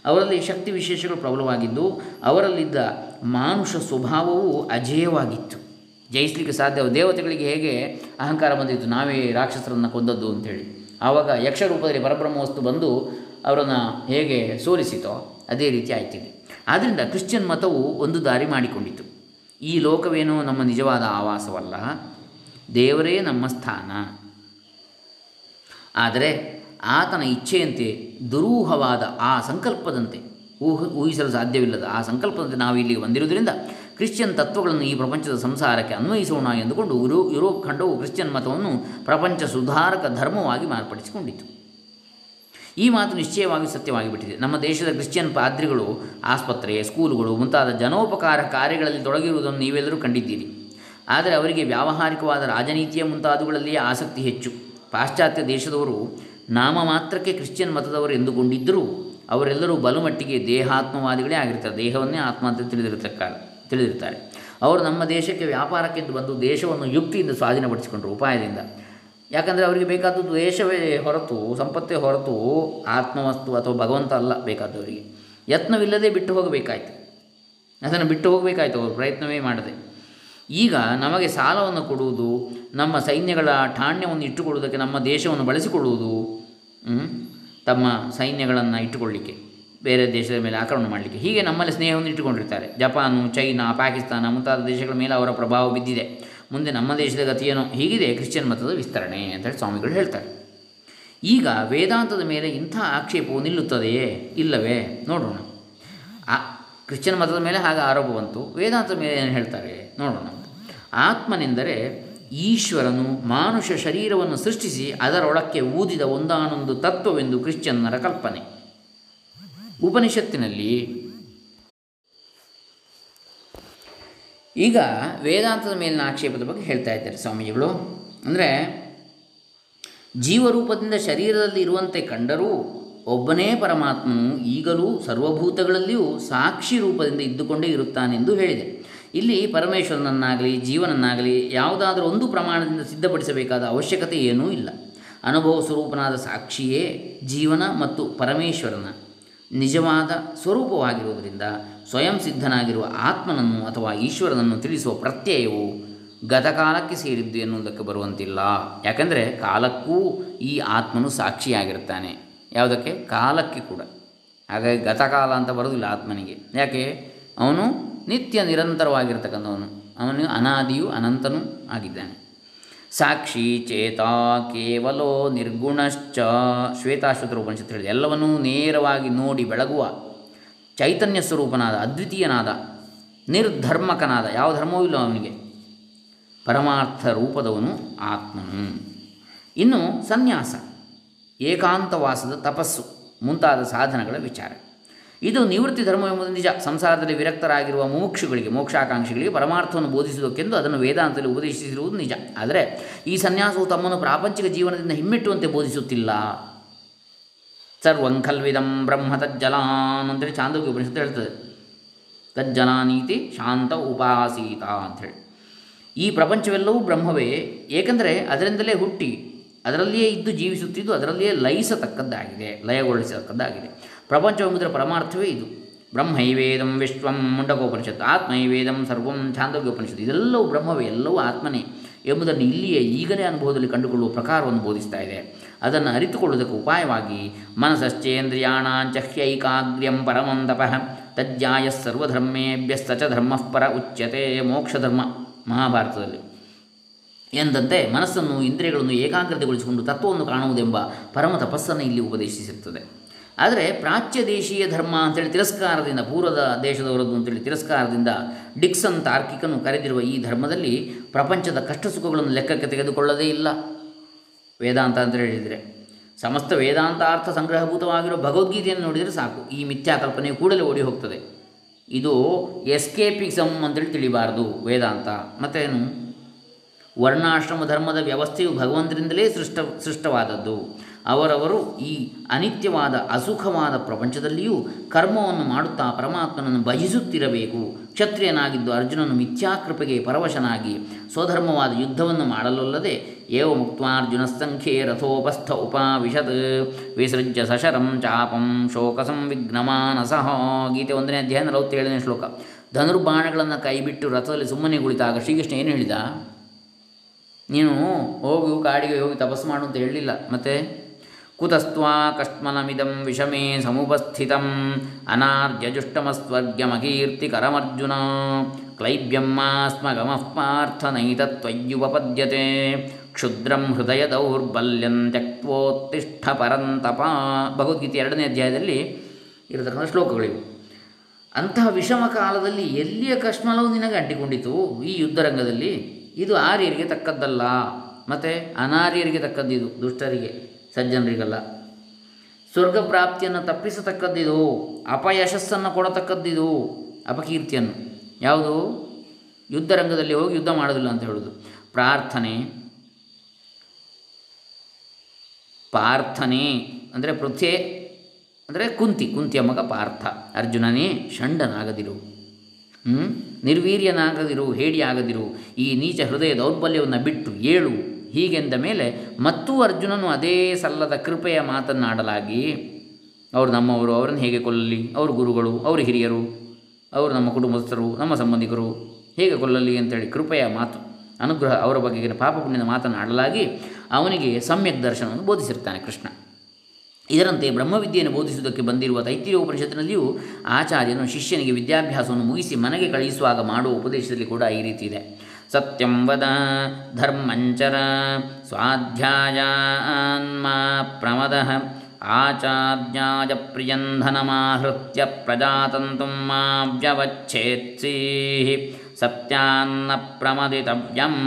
ಅವರಲ್ಲಿ ಶಕ್ತಿ ವಿಶೇಷಗಳು ಪ್ರಬಲವಾಗಿದ್ದು, ಅವರಲ್ಲಿದ್ದ ಮಾನುಷ ಸ್ವಭಾವವು ಅಜೇಯವಾಗಿತ್ತು. ಜಯಿಸಲಿಕ್ಕೆ ಸಾಧ್ಯ ದೇವತೆಗಳಿಗೆ ಹೇಗೆ ಅಹಂಕಾರ ಬಂದಿತ್ತು? ನಾವೇ ರಾಕ್ಷಸರನ್ನು ಕೊಂದದ್ದು ಅಂಥೇಳಿ. ಆವಾಗ ಯಕ್ಷ ರೂಪದಲ್ಲಿ ಪರಬ್ರಹ್ಮ ವಸ್ತು ಬಂದು ಅವರನ್ನು ಹೇಗೆ ಸೋಲಿಸಿತೋ, ಅದೇ ರೀತಿ ಆಯ್ತಿದೆ. ಆದ್ದರಿಂದ ಕ್ರಿಶ್ಚಿಯನ್ ಮತವು ಒಂದು ದಾರಿ ಮಾಡಿಕೊಂಡಿತು. ಈ ಲೋಕವೇನೋ ನಮ್ಮ ನಿಜವಾದ ಆವಾಸವಲ್ಲ. ದೇವರೇ ನಮ್ಮ ಸ್ಥಾನ. ಆದರೆ ಆತನ ಇಚ್ಛೆಯಂತೆ ದುರೂಹವಾದ ಆ ಸಂಕಲ್ಪದಂತೆ ಊಹ, ಊಹಿಸಲು ಸಾಧ್ಯವಿಲ್ಲದ ಆ ಸಂಕಲ್ಪದಂತೆ ನಾವು ಇಲ್ಲಿಗೆ ಬಂದಿರುವುದರಿಂದ ಕ್ರಿಶ್ಚಿಯನ್ ತತ್ವಗಳನ್ನು ಈ ಪ್ರಪಂಚದ ಸಂಸಾರಕ್ಕೆ ಅನ್ವಯಿಸೋಣ ಎಂದುಕೊಂಡು ಯುರೋ, ಯುರೋಪ್ ಖಂಡವು ಕ್ರಿಶ್ಚಿಯನ್ ಮತವನ್ನು ಪ್ರಪಂಚ ಸುಧಾರಕ ಧರ್ಮವಾಗಿ ಮಾರ್ಪಡಿಸಿಕೊಂಡಿತು. ಈ ಮಾತು ನಿಶ್ಚಯವಾಗಿ ಸತ್ಯವಾಗಿಬಿಟ್ಟಿದೆ. ನಮ್ಮ ದೇಶದ ಕ್ರಿಶ್ಚಿಯನ್ ಪಾದ್ರಿಗಳು, ಆಸ್ಪತ್ರೆ, ಸ್ಕೂಲುಗಳು ಮುಂತಾದ ಜನೋಪಕಾರ ಕಾರ್ಯಗಳಲ್ಲಿ ತೊಡಗಿರುವುದನ್ನು ನೀವೆಲ್ಲರೂ ಕಂಡಿದ್ದೀರಿ. ಆದರೆ ಅವರಿಗೆ ವ್ಯಾವಹಾರಿಕವಾದ ರಾಜನೀತಿಯ ಮುಂತಾದವುಗಳಲ್ಲಿಯೇ ಆಸಕ್ತಿ ಹೆಚ್ಚು. ಪಾಶ್ಚಾತ್ಯ ದೇಶದವರು ನಾಮ ಮಾತ್ರಕ್ಕೆ ಕ್ರಿಶ್ಚಿಯನ್ ಮತದವರು ಎಂದುಕೊಂಡಿದ್ದರೂ ಅವರೆಲ್ಲರೂ ಬಲುಮಟ್ಟಿಗೆ ದೇಹಾತ್ಮವಾದಿಗಳೇ ಆಗಿರ್ತಾರೆ ದೇಹವನ್ನೇ ಆತ್ಮ ಅಂತ ತಿಳಿದಿರತಕ್ಕ ತಿಳಿದಿರ್ತಾರೆ ಅವರು ನಮ್ಮ ದೇಶಕ್ಕೆ ವ್ಯಾಪಾರಕ್ಕೆಂದು ಬಂದು ದೇಶವನ್ನು ಯುಕ್ತಿಯಿಂದ ಸ್ವಾಧೀನಪಡಿಸಿಕೊಂಡರು. ಉಪಾಯದಿಂದ ಯಾಕಂದರೆ ಅವರಿಗೆ ಬೇಕಾದದ್ದು ದ್ವೇಷವೇ ಹೊರತು, ಸಂಪತ್ತೇ ಹೊರತು ಆತ್ಮವಸ್ತು ಅಥವಾ ಭಗವಂತ ಅಲ್ಲ ಬೇಕಾದವರಿಗೆ. ಯತ್ನವಿಲ್ಲದೆ ಬಿಟ್ಟು ಹೋಗಬೇಕಾಯಿತು. ಅದನ್ನು ಬಿಟ್ಟು ಹೋಗಬೇಕಾಯ್ತು, ಅವರು ಪ್ರಯತ್ನವೇ ಮಾಡದೆ. ಈಗ ನಮಗೆ ಸಾಲವನ್ನು ಕೊಡುವುದು, ನಮ್ಮ ಸೈನ್ಯಗಳ ಠಾಣ್ಯವನ್ನು ಇಟ್ಟುಕೊಳ್ಳುವುದಕ್ಕೆ, ನಮ್ಮ ದೇಶವನ್ನು ಬಳಸಿಕೊಳ್ಳುವುದು ತಮ್ಮ ಸೈನ್ಯಗಳನ್ನು ಇಟ್ಟುಕೊಳ್ಳಿಕ್ಕೆ, ಬೇರೆ ದೇಶದ ಮೇಲೆ ಆಕ್ರಮಣ ಮಾಡಲಿಕ್ಕೆ. ಹೀಗೆ ನಮ್ಮಲ್ಲಿ ಸ್ನೇಹವನ್ನು ಇಟ್ಟುಕೊಂಡಿರ್ತಾರೆ. ಜಪಾನು, ಚೈನಾ, ಪಾಕಿಸ್ತಾನ ಮುಂತಾದ ದೇಶಗಳ ಮೇಲೆ ಅವರ ಪ್ರಭಾವ ಬಿದ್ದಿದೆ. ಮುಂದೆ ನಮ್ಮ ದೇಶದ ಗತಿಯೇನೋ? ಹೀಗಿದೆ ಕ್ರಿಶ್ಚಿಯನ್ ಮತದ ವಿಸ್ತರಣೆ ಅಂತೇಳಿ ಸ್ವಾಮಿಗಳು ಹೇಳ್ತಾರೆ. ಈಗ ವೇದಾಂತದ ಮೇಲೆ ಇಂಥ ಆಕ್ಷೇಪವು ನಿಲ್ಲುತ್ತದೆಯೇ? ಇಲ್ಲವೇ? ನೋಡೋಣ. ಆ, ಕ್ರಿಶ್ಚಿಯನ್ ಮತದ ಮೇಲೆ ಹಾಗೆ ಆರೋಪ ಬಂತು. ವೇದಾಂತದ ಮೇಲೆ ಏನು ಹೇಳ್ತಾರೆ? ನೋಡೋಣ. ಆತ್ಮನೆಂದರೆ ಈಶ್ವರನು ಮಾನುಷ ಶರೀರವನ್ನು ಸೃಷ್ಟಿಸಿ ಅದರೊಳಕ್ಕೆ ಊದಿದ ಒಂದಾನೊಂದು ತತ್ವವೆಂದು ಕ್ರಿಶ್ಚಿಯನ್ನರ ಕಲ್ಪನೆ. ಉಪನಿಷತ್ತಿನಲ್ಲಿ ಈಗ ವೇದಾಂತದ ಮೇಲಿನ ಆಕ್ಷೇಪದ ಬಗ್ಗೆ ಹೇಳ್ತಾ ಇದ್ದಾರೆ ಸ್ವಾಮೀಜಿಗಳು. ಅಂದರೆ, ಜೀವರೂಪದಿಂದ ಶರೀರದಲ್ಲಿ ಇರುವಂತೆ ಕಂಡರೂ ಒಬ್ಬನೇ ಪರಮಾತ್ಮನು ಈಗಲೂ ಸರ್ವಭೂತಗಳಲ್ಲಿಯೂ ಸಾಕ್ಷಿ ರೂಪದಿಂದ ಇದ್ದುಕೊಂಡೇ ಇರುತ್ತಾನೆಂದು ಹೇಳಿದೆ. ಇಲ್ಲಿ ಪರಮೇಶ್ವರನನ್ನಾಗಲಿ, ಜೀವನನ್ನಾಗಲಿ ಯಾವುದಾದರೂ ಒಂದು ಪ್ರಮಾಣದಿಂದ ಸಿದ್ಧಪಡಿಸಬೇಕಾದ ಅವಶ್ಯಕತೆ ಏನೂ ಇಲ್ಲ. ಅನುಭವ ಸ್ವರೂಪನಾದ ಸಾಕ್ಷಿಯೇ ಜೀವನ ಮತ್ತು ಪರಮೇಶ್ವರನ. ನಿಜವಾದ ಸ್ವರೂಪವಾಗಿರುವುದರಿಂದ ಸ್ವಯಂ ಸಿದ್ಧನಾಗಿರುವ ಆತ್ಮನನ್ನು ಅಥವಾ ಈಶ್ವರನನ್ನು ತಿಳಿಸುವ ಪ್ರತ್ಯಯವು ಗತಕಾಲಕ್ಕೆ ಸೇರಿದ್ದು ಎನ್ನುವುದಕ್ಕೆ ಬರುವಂತಿಲ್ಲ. ಯಾಕಂದರೆ ಕಾಲಕ್ಕೂ ಈ ಆತ್ಮನು ಸಾಕ್ಷಿಯಾಗಿರ್ತಾನೆ ಯಾವುದಕ್ಕೆ? ಕಾಲಕ್ಕೆ ಕೂಡ. ಹಾಗಾಗಿ ಗತಕಾಲ ಅಂತ ಬರೋದಿಲ್ಲ ಆತ್ಮನಿಗೆ. ಯಾಕೆ? ಅವನು ನಿತ್ಯ ನಿರಂತರವಾಗಿರ್ತಕ್ಕಂಥವನು. ಅವನು ಅನಾದಿಯು ಅನಂತನೂ ಆಗಿದ್ದಾನೆ. ಸಾಕ್ಷಿ ಚೇತ ಕೇವಲೋ ನಿರ್ಗುಣಶ್ಚ. ಶ್ವೇತಾಶ್ವತ ಉಪನಿಷತ್ತು ಹೇಳಿದೆ. ಎಲ್ಲವನ್ನೂ ನೇರವಾಗಿ ನೋಡಿ ಬೆಳಗುವ ಚೈತನ್ಯ ಸ್ವರೂಪನಾದ, ಅದ್ವಿತೀಯನಾದ, ನಿರ್ಧರ್ಮಕನಾದ, ಯಾವ ಧರ್ಮವೂ ಇಲ್ಲ ಅವನಿಗೆ. ಪರಮಾರ್ಥ ರೂಪದವನು ಆತ್ಮನು. ಇನ್ನು ಸನ್ಯಾಸ, ಏಕಾಂತವಾಸದ ತಪಸ್ಸು, ಮುಂತಾದ ಸಾಧನಗಳ ವಿಚಾರ. ಇದು ನಿವೃತ್ತಿ ಧರ್ಮ ಎಂಬುದು ನಿಜ. ಸಂಸಾರದಲ್ಲಿ ವಿರಕ್ತರಾಗಿರುವ ಮುಮುಕ್ಷುಗಳಿಗೆ, ಮೋಕ್ಷಾಕಾಂಕ್ಷಿಗಳಿಗೆ ಪರಮಾರ್ಥವನ್ನು ಬೋಧಿಸುವುದಕ್ಕೆಂದು ಅದನ್ನು ವೇದಾಂತದಲ್ಲಿ ಉಪದೇಶಿಸಿರುವುದು ನಿಜ. ಆದರೆ ಈ ಸನ್ಯಾಸವು ತಮ್ಮನ್ನು ಪ್ರಾಪಂಚಿಕ ಜೀವನದಿಂದ ಹಿಮ್ಮೆಟ್ಟುವಂತೆ ಬೋಧಿಸುತ್ತಿಲ್ಲ. ಸರ್ವಂ ಖಲ್ವಿದಂ ಬ್ರಹ್ಮ ತಜ್ಜಲಾನ್ ಅಂತೇಳಿ ಚಾಂದೋಗ್ಯ ಉಪನಿಷತ್ತು ಹೇಳ್ತದೆ. ತಜ್ಜಲಾನೀತಿ ಶಾಂತ ಉಪಾಸೀತ ಅಂಥೇಳಿ. ಈ ಪ್ರಪಂಚವೆಲ್ಲವೂ ಬ್ರಹ್ಮವೇ. ಏಕೆಂದರೆ ಅದರಿಂದಲೇ ಹುಟ್ಟಿ, ಅದರಲ್ಲಿಯೇ ಇದ್ದು ಜೀವಿಸುತ್ತಿದ್ದು, ಅದರಲ್ಲಿಯೇ ಲಯಿಸತಕ್ಕದ್ದಾಗಿದೆ, ಲಯಗೊಳಿಸತಕ್ಕದ್ದಾಗಿದೆ. ಪ್ರಪಂಚವೆಂಬುದರ ಪರಮಾರ್ಥವೇ ಇದು. ಬ್ರಹ್ಮೈವೇದಂ ವಿಶ್ವಂ ಮುಂಡಕೋಪನಿಷತ್ತು ಆತ್ಮೈವೇದಂ ಸರ್ವಂ ಛಾಂದೋಗ್ಯೋಪನಿಷತ್ತು, ಇದೆಲ್ಲವೂ ಬ್ರಹ್ಮವೇ, ಎಲ್ಲವೂ ಆತ್ಮನೇ ಎಂಬುದನ್ನು ಇಲ್ಲಿಯೇ ಈಗಲೇ ಅನುಭವದಲ್ಲಿ ಕಂಡುಕೊಳ್ಳುವ ಪ್ರಕಾರವನ್ನು ಬೋಧಿಸ್ತಾ ಇದೆ. ಅದನ್ನು ಅರಿತುಕೊಳ್ಳುವುದಕ್ಕೆ ಉಪಾಯವಾಗಿ ಮನಸಶ್ಚೇಂದ್ರಿಯಾಣಾಂಚಹ್ಯೈಕಾಗ್ರ್ಯಂ ಪರಮಂತಪ ತಜ್ಜಾಯ ಸರ್ವಧರ್ಮೇಭ್ಯಸ್ತಚ ಧರ್ಮಃ ಪರ ಉಚ್ಯತೆ ಮೋಕ್ಷಧರ್ಮ ಮಹಾಭಾರತದಲ್ಲಿ. ಎಂದಂತೆ ಮನಸ್ಸನ್ನು ಇಂದ್ರಿಯಗಳನ್ನು ಏಕಾಗ್ರತೆಗೊಳಿಸಿಕೊಂಡು ತತ್ವವನ್ನು ಕಾಣುವುದೆಂಬ ಪರಮ ತಪಸ್ಸನ್ನು ಇಲ್ಲಿ ಉಪದೇಶಿಸಿರುತ್ತದೆ ಆದರೆ ಪ್ರಾಚ್ಯ ದೇಶೀಯ ಧರ್ಮ ಅಂತೇಳಿ ತಿರಸ್ಕಾರದಿಂದ ಪೂರ್ವದ ದೇಶದವರದ್ದು ಅಂತೇಳಿ ತಿರಸ್ಕಾರದಿಂದ ಡಿಕ್ಸನ್ ತಾರ್ಕಿಕನು ಕರೆದಿರುವ ಈ ಧರ್ಮದಲ್ಲಿ ಪ್ರಪಂಚದ ಕಷ್ಟ ಸುಖಗಳನ್ನು ಲೆಕ್ಕಕ್ಕೆ ತೆಗೆದುಕೊಳ್ಳದೇ ಇಲ್ಲ. ವೇದಾಂತ ಅಂತ ಹೇಳಿದರೆ. ಸಮಸ್ತ ವೇದಾಂತಾರ್ಥ ಸಂಗ್ರಹಭೂತವಾಗಿರೋ ಭಗವದ್ಗೀತೆಯನ್ನು ನೋಡಿದರೆ ಸಾಕು. ಈ ಮಿಥ್ಯಾ ಕಲ್ಪನೆಯು ಕೂಡಲೇ ಓಡಿ ಹೋಗ್ತದೆ. ಇದು ಎಸ್ಕೇಪಿಸಮ್ ಅಂತೇಳಿ ತಿಳಿಬಾರದು ವೇದಾಂತ. ಮತ್ತೇನು? ವರ್ಣಾಶ್ರಮ ಧರ್ಮದ ವ್ಯವಸ್ಥೆಯು ಭಗವಂತರಿಂದಲೇ ಸೃಷ್ಟ, ಸೃಷ್ಟವಾದದ್ದು. ಅವರವರು ಈ ಅನಿತ್ಯವಾದ, ಅಸುಖವಾದ ಪ್ರಪಂಚದಲ್ಲಿಯೂ ಕರ್ಮವನ್ನು ಮಾಡುತ್ತಾ ಪರಮಾತ್ಮನನ್ನು ಭಜಿಸುತ್ತಿರಬೇಕು. ಕ್ಷತ್ರಿಯನಾಗಿದ್ದು ಅರ್ಜುನನು ಮಿಥ್ಯಾಕೃಪೆಗೆ ಪರವಶನಾಗಿ ಸ್ವಧರ್ಮವಾದ ಯುದ್ಧವನ್ನು ಮಾಡಲೊಲ್ಲದೆ ಏವ ಮುಕ್ತಾರ್ಜುನ ಸಂಖ್ಯೆ ರಥೋಪಸ್ಥ ಉಪಾವಿಶತ್. ವಿಸೃಜ್ಯ ಸಶರಂ ಚಾಪಂ ಶೋಕ ಸಂವಿಘ್ನಮಾನಸಃ ಗೀತೆ ಒಂದನೇ ಅಧ್ಯಾಯ ನಲವತ್ತೇಳನೇ ಶ್ಲೋಕ. ಧನುರ್ಬಾಣಗಳನ್ನು ಕೈಬಿಟ್ಟು ರಥದಲ್ಲಿ ಸುಮ್ಮನೆ ಕುಳಿತಾಗ ಶ್ರೀಕೃಷ್ಣ ಏನು ಹೇಳಿದ? ನೀನು ಹೋಗು, ಕಾಡಿಗೆ ಹೋಗಿ ತಪಸ್ಸು ಮಾಡು ಅಂತ ಹೇಳಲಿಲ್ಲ ಮತ್ತೆ? ಕುತಸ್ತ್ವಾ ಕಷ್ಮನಮಿದಂ ವಿಷಮೇ ಸಮುಪಸ್ಥಿತಂ ಅನಾರ್ಯಜುಷ್ಟಮಸ್ವರ್ಗ್ಯಮಕೀರ್ತಿಕರಮರ್ಜುನ ಕ್ಲೈಬ್ಯಮ್ಮಾಸ್ಮಗಮಃ ಪಾರ್ಥ ನೈತತ್ವಯ್ಯುಪಪದ್ಯತೆ ಕ್ಷುದ್ರಂ ಹೃದಯ ದೌರ್ಬಲ್ಯಂ ಪರಂತಪ ಭಗವದ್ಗೀತೆ ಎರಡನೇ ಅಧ್ಯಾಯದಲ್ಲಿ ಇರತಕ್ಕಂಥ ಶ್ಲೋಕಗಳಿವು. ಅಂತಹ ವಿಷಮ ಕಾಲದಲ್ಲಿ ಎಲ್ಲಿಯ ಕಶ್ಮಲವು ನಿನಗೆ ಅಂಟಿಕೊಂಡಿತು? ಈ ಯುದ್ಧರಂಗದಲ್ಲಿ ಇದು ಆರ್ಯರಿಗೆ ತಕ್ಕದ್ದಲ್ಲ. ಮತ್ತು ಅನಾರ್ಯರಿಗೆ ತಕ್ಕದ್ದಿದು ದುಷ್ಟರಿಗೆ. ಸಜ್ಜನರಿಗಲ್ಲ. ಸ್ವರ್ಗ ಪ್ರಾಪ್ತಿಯನ್ನು ತಪ್ಪಿಸತಕ್ಕದ್ದಿದು, ಅಪಯಶಸ್ಸನ್ನು ಕೊಡತಕ್ಕದ್ದಿದು, ಅಪಕೀರ್ತಿಯನ್ನು. ಯಾವುದು? ಯುದ್ಧರಂಗದಲ್ಲಿ ಹೋಗಿ ಯುದ್ಧ ಮಾಡೋದಿಲ್ಲ ಅಂತ ಹೇಳೋದು. ಪ್ರಾರ್ಥನೆ. ಪಾರ್ಥನೆ. ಅಂದರೆ ಪೃಥ್ವೆ, ಅಂದರೆ ಕುಂತಿ. ಕುಂತಿಯ ಮಗ ಪಾರ್ಥ. ಅರ್ಜುನನೇ, ಷಂಡನಾಗದಿರು. ನಿರ್ವೀರ್ಯನಾಗದಿರು, ಹೇಡಿಯಾಗದಿರು. ಈ ನೀಚ ಹೃದಯ ದೌರ್ಬಲ್ಯವನ್ನು ಬಿಟ್ಟು ಏಳು. ಹೀಗೆಂದ ಮೇಲೆ ಮತ್ತೂ ಅರ್ಜುನನು ಅದೇ ಸಲ್ಲದ ಕೃಪೆಯ ಮಾತನ್ನಾಡಲಾಗಿ ಅವರು ನಮ್ಮವರು, ಅವರನ್ನು ಹೇಗೆ ಕೊಲ್ಲಲಿ? ಅವರು ಗುರುಗಳು, ಅವರು ಹಿರಿಯರು, ಅವರು ನಮ್ಮ ಕುಟುಂಬಸ್ಥರು, ನಮ್ಮ ಸಂಬಂಧಿಕರು, ಹೇಗೆ ಕೊಲ್ಲಲಿ? ಅಂತೇಳಿ ಕೃಪೆಯ ಮಾತು, ಅನುಗ್ರಹ ಅವರ ಬಗೆಗಿನ ಪಾಪ ಪುಣ್ಯದ ಮಾತನ್ನು ಆಡಲಾಗಿ ಅವನಿಗೆ ಸಮ್ಯಕ್ ದರ್ಶನವನ್ನು ಬೋಧಿಸಿರ್ತಾನೆ ಕೃಷ್ಣ. ಇದರಂತೆ ಬ್ರಹ್ಮವಿದ್ಯೆಯನ್ನು ಬೋಧಿಸುವುದಕ್ಕೆ ಬಂದಿರುವ ತೈತಿರಿಯ ಉಪನಿಷತ್ತಿನಲ್ಲಿಯೂ ಆಚಾರ್ಯನು ಶಿಷ್ಯನಿಗೆ ವಿದ್ಯಾಭ್ಯಾಸವನ್ನು ಮುಗಿಸಿ ಮನೆಗೆ ಕಳುಹಿಸುವಾಗ ಮಾಡುವ ಉಪದೇಶದಲ್ಲಿ ಕೂಡ ಈ ರೀತಿ ಇದೆ. ಸತ್ಯಂ ವದ ಧರ್ಮಂಚರ ಸ್ವಾಧ್ಯಾಯಾನ್ಮ ಪ್ರಮದ ಆಚಾರ್ಯಾಯ ಪ್ರಿಯಂಧನಮಾಹೃತ್ಯ ಪ್ರಜಾತಂತುಂ ಮಾ ವ್ಯವಚ್ಛೇತ್ಸಿ ಸತ್ಯಾನ್ನ ಪ್ರಮದಿತವ್ಯಂ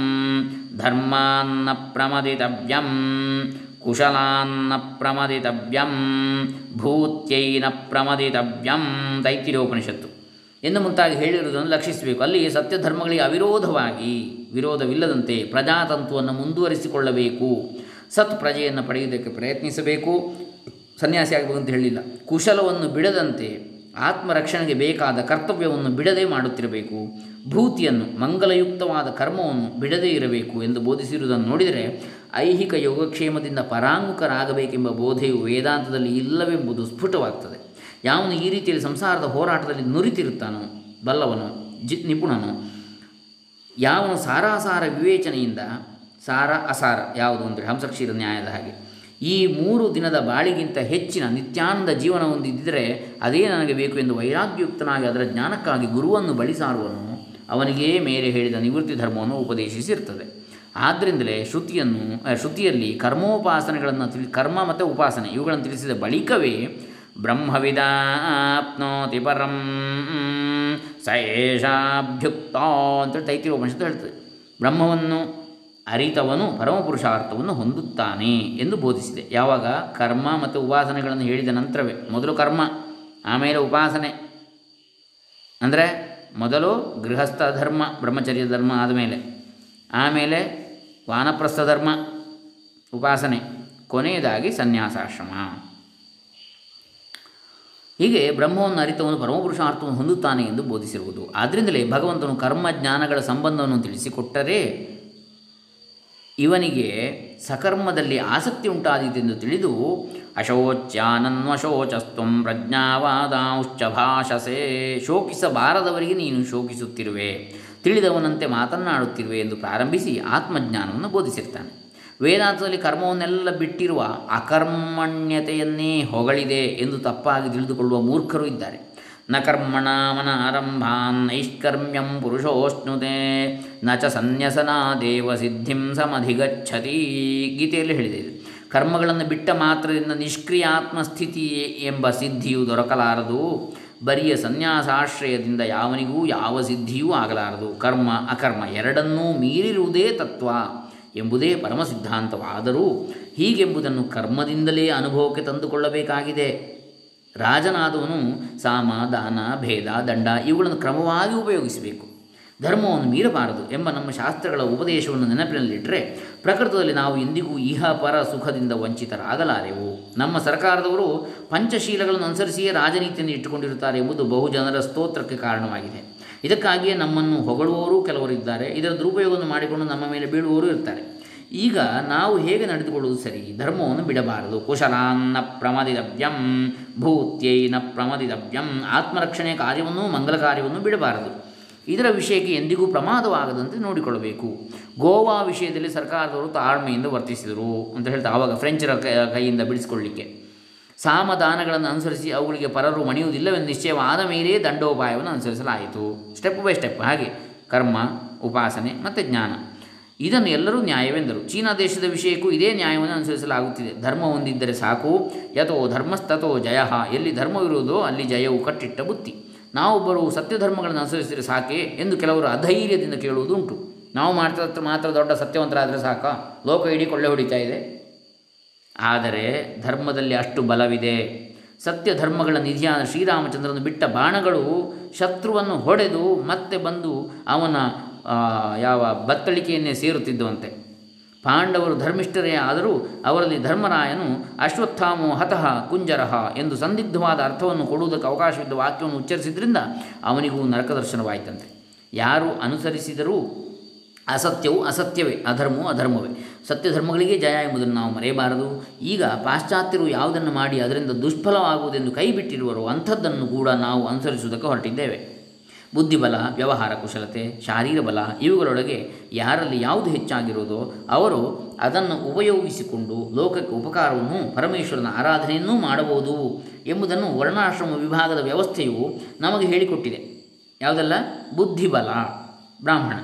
ಧರ್ಮಾನ್ನ ಪ್ರಮದಿತವ್ಯಂ ಕುಶಲಾನ್ನ ಪ್ರಮದಿತವ್ಯಂ ಭೂತ್ಯೈನ ಪ್ರಮದಿತವ್ಯಂ ತೈತಿರೋಪನಿಷತ್ತು ಎಂದು ಮುಂತಾಗಿ ಹೇಳಿರುವುದನ್ನು ಲಕ್ಷಿಸಬೇಕು. ಅಲ್ಲಿ ಸತ್ಯ ಧರ್ಮಗಳಿಗೆ ಅವಿರೋಧವಾಗಿ ವಿರೋಧವಿಲ್ಲದಂತೆ ಪ್ರಜಾತಂತುವನ್ನು ಮುಂದುವರಿಸಿಕೊಳ್ಳಬೇಕು. ಸತ್ ಪ್ರಜೆಯನ್ನು ಪಡೆಯುವುದಕ್ಕೆ ಪ್ರಯತ್ನಿಸಬೇಕು. ಸನ್ಯಾಸಿ ಅಂತ ಹೇಳಿಲ್ಲ. ಕುಶಲವನ್ನು ಬಿಡದಂತೆ ಆತ್ಮರಕ್ಷಣೆಗೆ ಬೇಕಾದ ಕರ್ತವ್ಯವನ್ನು ಬಿಡದೆ ಮಾಡುತ್ತಿರಬೇಕು. ಭೂತಿಯನ್ನು, ಮಂಗಲಯುಕ್ತವಾದ ಕರ್ಮವನ್ನು ಬಿಡದೇ ಇರಬೇಕು ಎಂದು ಬೋಧಿಸಿರುವುದನ್ನು ನೋಡಿದರೆ ಐಹಿಕ ಯೋಗಕ್ಷೇಮದಿಂದ ಪರಾಂಗುಕರಾಗಬೇಕೆಂಬ ಬೋಧೆಯು ವೇದಾಂತದಲ್ಲಿ ಇಲ್ಲವೆಂಬುದು ಸ್ಫುಟವಾಗ್ತದೆ. ಯಾವನು ಈ ರೀತಿಯಲ್ಲಿ ಸಂಸಾರದ ಹೋರಾಟದಲ್ಲಿ ನುರಿತಿರುತ್ತಾನೋ, ಬಲ್ಲವನು, ಜಿ, ನಿಪುಣನು, ಯಾವನು ಸಾರಾಸಾರ ವಿವೇಚನೆಯಿಂದ, ಸಾರ ಅಸಾರ, ಯಾವುದು ಅಂದರೆ ಹಂಸಕ್ಷೀರ ನ್ಯಾಯದ ಹಾಗೆ, ಈ ಮೂರು ದಿನದ ಬಾಳಿಗಿಂತ ಹೆಚ್ಚಿನ ನಿತ್ಯಾನಂದ ಜೀವನ ಹೊಂದಿದ್ದರೆ ಅದೇ ನನಗೆ ಬೇಕು ಎಂದು ವೈರಾಗ್ಯಯುಕ್ತನಾಗಿ ಅದರ ಜ್ಞಾನಕ್ಕಾಗಿ ಗುರುವನ್ನು ಬಳಿ ಸಾರುವನು, ಅವನಿಗೇ ಮೇಲೆ ಹೇಳಿದ ನಿವೃತ್ತಿ ಧರ್ಮವನ್ನು ಉಪದೇಶಿಸಿರ್ತದೆ. ಆದ್ದರಿಂದಲೇ ಶ್ರುತಿಯನ್ನು, ಶ್ರುತಿಯಲ್ಲಿ ಕರ್ಮೋಪಾಸನೆಗಳನ್ನು ತಿಳಿ, ಕರ್ಮ ಮತ್ತು ಉಪಾಸನೆ ಇವುಗಳನ್ನು ತಿಳಿಸಿದ ಬಳಿಕವೇ ಬ್ರಹ್ಮವಿದಾಪ್ನೋತಿ ಪರಂ. ಸ ಏಷಾಭ್ಯುಕ್ತ ಅಂತೇಳಿ ತೈತಿರೋ ಉಪನಿಷತ್ತು ಹೇಳ್ತದೆ. ಬ್ರಹ್ಮವನ್ನು ಅರಿತವನು ಪರಮಪುರುಷಾರ್ಥವನ್ನು ಹೊಂದುತ್ತಾನೆ ಎಂದು ಬೋಧಿಸಿದೆ. ಯಾವಾಗ? ಕರ್ಮ ಮತ್ತು ಉಪಾಸನೆಗಳನ್ನು ಹೇಳಿದ ನಂತರವೇ. ಮೊದಲು ಕರ್ಮ, ಆಮೇಲೆ ಉಪಾಸನೆ. ಅಂದರೆ ಮೊದಲು ಗೃಹಸ್ಥ ಧರ್ಮ, ಬ್ರಹ್ಮಚರ್ಯ ಧರ್ಮ ಆದಮೇಲೆ. ಆಮೇಲೆ ವಾನಪ್ರಸ್ಥ ಧರ್ಮ, ಉಪಾಸನೆ. ಕೊನೆಯದಾಗಿ ಸನ್ಯಾಸಾಶ್ರಮ. ಹೀಗೆ ಬ್ರಹ್ಮವನ್ನು ಅರಿತವನು, ಪರಮಪುರುಷಾರ್ಥವನ್ನು ಹೊಂದುತ್ತಾನೆ ಎಂದು ಬೋಧಿಸಿರುವುದು. ಆದ್ದರಿಂದಲೇ ಭಗವಂತನು ಕರ್ಮ ಜ್ಞಾನಗಳ ಸಂಬಂಧವನ್ನು ತಿಳಿಸಿಕೊಟ್ಟರೆ ಇವನಿಗೆ ಸಕರ್ಮದಲ್ಲಿ ಆಸಕ್ತಿ ಉಂಟಾದೀತೆಂದು ತಿಳಿದು, ಅಶೋಚ್ಯಾನನ್ವಶೋಚಸ್ತ್ವಂ ಪ್ರಜ್ಞಾವಾದಾಂಶ್ಚ ಭಾಷಸೆ, ಶೋಕಿಸಬಾರದವರಿಗೆ ನೀನು ಶೋಕಿಸುತ್ತಿರುವೆ. ತಿಳಿದವನಂತೆ ಮಾತನ್ನಾಡುತ್ತಿರುವೆ ಎಂದು ಪ್ರಾರಂಭಿಸಿ ಆತ್ಮಜ್ಞಾನವನ್ನು ಬೋಧಿಸಿರ್ತಾನೆ. ವೇದಾಂತದಲ್ಲಿ ಕರ್ಮವನ್ನೆಲ್ಲ ಬಿಟ್ಟಿರುವ ಅಕರ್ಮಣ್ಯತೆಯನ್ನೇ ಹೊಗಳಿದೆ ಎಂದು ತಪ್ಪಾಗಿ ತಿಳಿದುಕೊಳ್ಳುವ ಮೂರ್ಖರು ಇದ್ದಾರೆ. ನ ಕರ್ಮಣ ಮನ ಆರಂಭಾನ್ ನೈಷ್ಕರ್ಮ್ಯಂ ಪುರುಷೋಷ್ಣುತೆ, ನ ಚ ಸನ್ಯಸನಾದೇವ ಸಿದ್ಧಿಂ ಸಮಧಿಗಚ್ಛತಿ ಗೀತೆಯಲ್ಲಿ ಹೇಳಿದೆ. ಕರ್ಮಗಳನ್ನು ಬಿಟ್ಟ ಮಾತ್ರದಿಂದ ನಿಷ್ಕ್ರಿಯ ಆತ್ಮಸ್ಥಿತಿ ಎಂಬ ಸಿದ್ಧಿಯು ದೊರಕಲಾರದು. ಬರಿಯ ಸನ್ಯಾಸಾಶ್ರಯದಿಂದ ಯಾವನಿಗೂ ಯಾವ ಸಿದ್ಧಿಯೂ ಆಗಲಾರದು. ಕರ್ಮ ಅಕರ್ಮ ಎರಡನ್ನೂ ಮೀರಿರುವುದೇ ತತ್ವ. ಎಂಬುದೇ ಪರಮ ಸಿದ್ಧಾಂತವಾದರೂ ಹೀಗೆಂಬುದನ್ನು ಕರ್ಮದಿಂದಲೇ ಅನುಭವಕ್ಕೆ ತಂದುಕೊಳ್ಳಬೇಕಾಗಿದೆ. ರಾಜನಾದವನು ಸಾಮ, ದಾನ, ಭೇದ, ದಂಡ ಇವುಗಳನ್ನು ಕ್ರಮವಾಗಿ ಉಪಯೋಗಿಸಬೇಕು. ಧರ್ಮವನ್ನು ಮೀರಬಾರದು ಎಂಬ ನಮ್ಮ ಶಾಸ್ತ್ರಗಳ ಉಪದೇಶವನ್ನು ನೆನಪಿನಲ್ಲಿಟ್ಟರೆ ಪ್ರಕೃತದಲ್ಲಿ ನಾವು ಎಂದಿಗೂ ಇಹ, ಪರ, ಸುಖದಿಂದ ವಂಚಿತರಾಗಲಾರೆವು. ನಮ್ಮ ಸರ್ಕಾರದವರು ಪಂಚಶೀಲಗಳನ್ನು ಅನುಸರಿಸಿಯೇ ರಾಜನೀತಿಯನ್ನು ಇಟ್ಟುಕೊಂಡಿರುತ್ತಾರೆ ಎಂಬುದು ಬಹುಜನರ ಸ್ತೋತ್ರಕ್ಕೆ ಕಾರಣವಾಗಿದೆ. ಇದಕ್ಕಾಗಿಯೇ ನಮ್ಮನ್ನು ಹೊಗಳುವವರು ಕೆಲವರು ಇದ್ದಾರೆ. ಇದರ ದುರುಪಯೋಗವನ್ನು ಮಾಡಿಕೊಂಡು ನಮ್ಮ ಮೇಲೆ ಬೀಳುವವರು ಇರ್ತಾರೆ. ಈಗ ನಾವು ಹೇಗೆ ನಡೆದುಕೊಳ್ಳುವುದು ಸರಿ? ಧರ್ಮವನ್ನು ಬಿಡಬಾರದು. ಕುಶಲಾನ್ನ ಪ್ರಮದಿತವ್ಯಂ ಭೂತ್ಯೈನ ಪ್ರಮದಿತವ್ಯಂ ಆತ್ಮರಕ್ಷಣೆಯ ಕಾರ್ಯವನ್ನು ಮಂಗಲ ಕಾರ್ಯವನ್ನು ಬಿಡಬಾರದು. ಇದರ ವಿಷಯಕ್ಕೆ ಎಂದಿಗೂ ಪ್ರಮಾದವಾಗದಂತೆ ನೋಡಿಕೊಳ್ಳಬೇಕು. ಗೋವಾ ವಿಷಯದಲ್ಲಿ ಸರ್ಕಾರದವರು ತಾಳ್ಮೆಯಿಂದ ವರ್ತಿಸಿದರು ಅಂತ ಹೇಳ್ತಾ ಆವಾಗ ಫ್ರೆಂಚರ ಕೈಯಿಂದ ಬಿಡಿಸಿಕೊಳ್ಳಿಕ್ಕೆ. ಸಾಮದಾನಗಳನ್ನು ಅನುಸರಿಸಿ ಅವುಗಳಿಗೆ ಪರರು ಮಣಿಯುವುದಿಲ್ಲವೆಂದು ನಿಶ್ಚಯವಾದ ಮೇಲೆಯೇ ದಂಡೋಪಾಯವನ್ನು ಅನುಸರಿಸಲಾಯಿತು. ಸ್ಟೆಪ್ ಬೈ ಸ್ಟೆಪ್ ಹಾಗೆ ಕರ್ಮ, ಉಪಾಸನೆ ಮತ್ತು ಜ್ಞಾನ. ಇದನ್ನು ಎಲ್ಲರೂ ನ್ಯಾಯವೆಂದರು. ಚೀನಾ ದೇಶದ ವಿಷಯಕ್ಕೂ ಇದೇ ನ್ಯಾಯವನ್ನು ಅನುಸರಿಸಲಾಗುತ್ತಿದೆ. ಧರ್ಮ ಹೊಂದಿದ್ದರೆ ಸಾಕು. ಯಥೋ ಧರ್ಮಸ್ತಥೋ ಜಯ. ಎಲ್ಲಿ ಧರ್ಮವಿರುವುದೋ ಅಲ್ಲಿ ಜಯವು ಕಟ್ಟಿಟ್ಟ ಬುತ್ತಿ. ನಾವೊಬ್ಬರು ಸತ್ಯಧರ್ಮಗಳನ್ನು ಅನುಸರಿಸಿದರೆ ಸಾಕೆ ಎಂದು ಕೆಲವರು ಅಧೈರ್ಯದಿಂದ ಕೇಳುವುದುಂಟು. ನಾವು ಮಾಡ್ತಾ ಮಾತ್ರ ದೊಡ್ಡ ಸತ್ಯವಂತರಾದರೆ ಸಾಕ? ಲೋಕ ಇಡೀ ಕೊಳ್ಳೆ ಹೊಡಿತಾ ಇದೆ. ಆದರೆ ಧರ್ಮದಲ್ಲಿ ಅಷ್ಟು ಬಲವಿದೆ. ಸತ್ಯ ಧರ್ಮಗಳ ನಿಧಿಯಾದ ಶ್ರೀರಾಮಚಂದ್ರನು ಬಿಟ್ಟ ಬಾಣಗಳು ಶತ್ರುವನ್ನು ಹೊಡೆದು ಮತ್ತೆ ಬಂದು ಅವನ ಯಾವ ಬತ್ತಳಿಕೆಯನ್ನೇ ಸೇರುತ್ತಿದ್ದುವಂತೆ. ಪಾಂಡವರು ಧರ್ಮಿಷ್ಠರೇ ಆದರೂ ಅವರಲ್ಲಿ ಧರ್ಮರಾಯನು ಅಶ್ವತ್ಥಾಮೋ ಹತಃ ಕುಂಜರಹ ಎಂದು ಸಂದಿಗ್ಧವಾದ ಅರ್ಥವನ್ನು ಕೊಡುವುದಕ್ಕೆ ಅವಕಾಶವಿದ್ದ ವಾಕ್ಯವನ್ನು ಉಚ್ಚರಿಸಿದ್ರಿಂದ ಅವನಿಗೂ ನರಕದರ್ಶನವಾಯಿತಂತೆ ಯಾರು ಅನುಸರಿಸಿದರೂ ಅಸತ್ಯವು ಅಸತ್ಯವೇ, ಅಧರ್ಮವು ಅಧರ್ಮವೇ. ಸತ್ಯ ಧರ್ಮಗಳಿಗೆ ಜಯ ಎಂಬುದನ್ನು ನಾವು ಮರೆಯಬಾರದು. ಈಗ ಪಾಶ್ಚಾತ್ಯರು ಯಾವುದನ್ನು ಮಾಡಿ ಅದರಿಂದ ದುಷ್ಫಲವಾಗುವುದೆಂದು ಕೈ ಬಿಟ್ಟಿರುವರೋ ಅಂಥದ್ದನ್ನು ಕೂಡ ನಾವು ಅನುಸರಿಸುವುದಕ್ಕೆ ಹೊರಟಿದ್ದೇವೆ. ಬುದ್ಧಿಬಲ, ವ್ಯವಹಾರ ಕುಶಲತೆ, ಶಾರೀರ ಬಲ ಇವುಗಳೊಳಗೆ ಯಾರಲ್ಲಿ ಯಾವುದು ಹೆಚ್ಚಾಗಿರುವುದೋ ಅವರು ಅದನ್ನು ಉಪಯೋಗಿಸಿಕೊಂಡು ಲೋಕಕ್ಕೆ ಉಪಕಾರವನ್ನು, ಪರಮೇಶ್ವರನ ಆರಾಧನೆಯನ್ನೂ ಮಾಡಬಹುದು ಎಂಬುದನ್ನು ವರ್ಣಾಶ್ರಮ ವಿಭಾಗದ ವ್ಯವಸ್ಥೆಯು ನಮಗೆ ಹೇಳಿಕೊಟ್ಟಿದೆ. ಯಾವುದಲ್ಲ? ಬುದ್ಧಿಬಲ, ಬ್ರಾಹ್ಮಣ.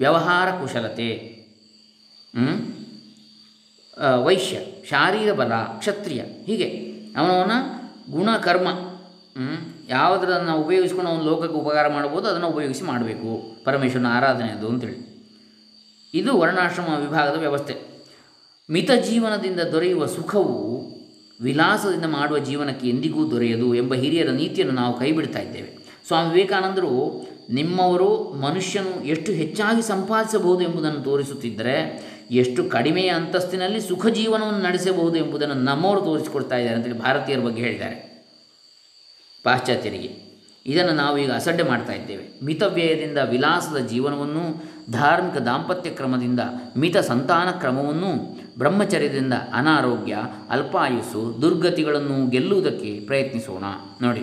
ವ್ಯವಹಾರ ಕುಶಲತೆ? ವೈಶ್ಯ, ಶಾರೀರ ಬಲ, ಕ್ಷತ್ರಿಯ, ಹೀಗೆ. ಅವನವನ ಗುಣಕರ್ಮ? ಯಾವುದನ್ನು ಉಪಯೋಗಿಸ್ಕೊಂಡು ಅವನು ಲೋಕಕ್ಕೆ ಉಪಕಾರ ಮಾಡ್ಬೋದು ಅದನ್ನು ಉಪಯೋಗಿಸಿ ಮಾಡಬೇಕು. ಪರಮೇಶ್ವರನ ಆರಾಧನೆ ಅದು ಅಂತೇಳಿ. ಇದು ವರ್ಣಾಶ್ರಮ ವಿಭಾಗದ ವ್ಯವಸ್ಥೆ. ಮಿತ ಜೀವನದಿಂದ ದೊರೆಯುವ ಸುಖವು ವಿಲಾಸದಿಂದ ಮಾಡುವ ಜೀವನಕ್ಕೆ ಎಂದಿಗೂ ದೊರೆಯದು ಎಂಬ ಹಿರಿಯರ ನೀತಿಯನ್ನು ನಾವು ಕೈಬಿಡ್ತಾ ಇದ್ದೇವೆ. ಸ್ವಾಮಿ ವಿವೇಕಾನಂದರು ನಿಮ್ಮವರು ಮನುಷ್ಯನು ಎಷ್ಟು ಹೆಚ್ಚಾಗಿ ಸಂಪಾದಿಸಬಹುದು ಎಂಬುದನ್ನು ತೋರಿಸುತ್ತಿದ್ದರೆ, ಎಷ್ಟು ಕಡಿಮೆಯ ಅಂತಸ್ತಿನಲ್ಲಿ ಸುಖ ಜೀವನವನ್ನು ನಡೆಸಬಹುದು ಎಂಬುದನ್ನು ನಮ್ಮವರು ತೋರಿಸಿಕೊಡ್ತಾ ಇದ್ದಾರೆ ಅಂತೇಳಿ ಭಾರತೀಯರ ಬಗ್ಗೆ ಹೇಳಿದ್ದಾರೆ. ಪಾಶ್ಚಾತ್ಯರಿಗೆ. ಇದನ್ನು ನಾವು ಈಗ ಅಸಡ್ಡೆ ಮಾಡ್ತಾ ಇದ್ದೇವೆ. ಮಿತವ್ಯಯದಿಂದ ವಿಲಾಸದ ಜೀವನವನ್ನು, ಧಾರ್ಮಿಕ ದಾಂಪತ್ಯ ಕ್ರಮದಿಂದ, ಮಿತ ಸಂತಾನ ಕ್ರಮವನ್ನು, ಬ್ರಹ್ಮಚರ್ಯದಿಂದ ಅನಾರೋಗ್ಯ, ಅಲ್ಪಾಯುಸ್ಸು, ದುರ್ಗತಿಗಳನ್ನು ಗೆಲ್ಲುವುದಕ್ಕೆ ಪ್ರಯತ್ನಿಸೋಣ. ನೋಡಿ.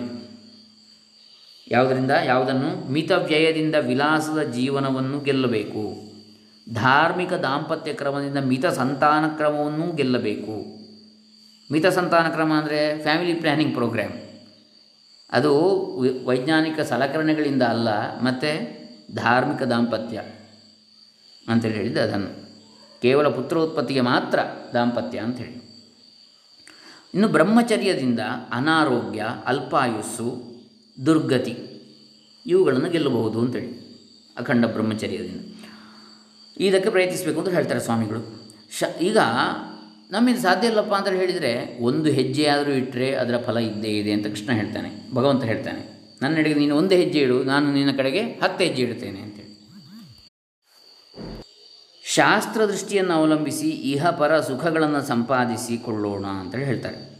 ಯಾವುದರಿಂದ? ಯಾವುದನ್ನು? ಮಿತವ್ಯಯದಿಂದ ವಿಲಾಸದ ಜೀವನವನ್ನು ಗೆಲ್ಲಬೇಕು. ಧಾರ್ಮಿಕ ದಾಂಪತ್ಯ ಕ್ರಮದಿಂದ ಮಿತ ಸಂತಾನ ಕ್ರಮವನ್ನು ಗೆಲ್ಲಬೇಕು. ಮಿತ ಸಂತಾನ ಕ್ರಮ ಅಂದರೆ ಫ್ಯಾಮಿಲಿ ಪ್ಲ್ಯಾನಿಂಗ್ ಪ್ರೋಗ್ರಾಮ್ ಅದು ವೈಜ್ಞಾನಿಕ ಸಲಕರಣೆಗಳಿಂದ ಅಲ್ಲ, ಮತ್ತು ಧಾರ್ಮಿಕ ದಾಂಪತ್ಯ ಅಂತೇಳಿ ಹೇಳಿದ್ದು ಅದನ್ನು. ಕೇವಲ ಪುತ್ರೋತ್ಪತ್ತಿಗೆ ಮಾತ್ರ ದಾಂಪತ್ಯ ಅಂಥೇಳಿ ಇನ್ನು ಬ್ರಹ್ಮಚರ್ಯದಿಂದ ಅನಾರೋಗ್ಯ, ಅಲ್ಪಾಯುಸ್ಸು ದುರ್ಗತಿ. ಇವುಗಳನ್ನು ಗೆಲ್ಲಬಹುದು ಅಂತೇಳಿ ಅಖಂಡ ಬ್ರಹ್ಮಚರ್ಯದಿಂದ. ಇದಕ್ಕೆ ಪ್ರಯತ್ನಿಸಬೇಕು ಅಂತ ಹೇಳ್ತಾರೆ ಸ್ವಾಮಿಗಳು. ಶ, ಈಗ ನಮ್ಮಿಂದ ಸಾಧ್ಯ ಇಲ್ಲಪ್ಪ ಅಂತ ಹೇಳಿದರೆ ಒಂದು ಹೆಜ್ಜೆ ಆದರೂ ಇಟ್ಟರೆ ಅದರ ಫಲ ಇದ್ದೇ ಇದೆ ಅಂತ ಕೃಷ್ಣ ಹೇಳ್ತಾನೆ, ಭಗವಂತ ಹೇಳ್ತಾನೆ. ನನ್ನ ಕಡೆಗೆ ನೀನು ಒಂದು ಹೆಜ್ಜೆ ಇಡು, ನಾನು ನಿನ್ನ ಕಡೆಗೆ ಹತ್ತು ಹೆಜ್ಜೆ ಇಡುತ್ತೇನೆ ಅಂತೇಳಿ ಶಾಸ್ತ್ರ ದೃಷ್ಟಿಯನ್ನು ಅವಲಂಬಿಸಿ ಇಹ ಪರ ಸುಖಗಳನ್ನು ಸಂಪಾದಿಸಿಕೊಳ್ಳೋಣ ಅಂತೇಳಿ ಹೇಳ್ತಾರೆ.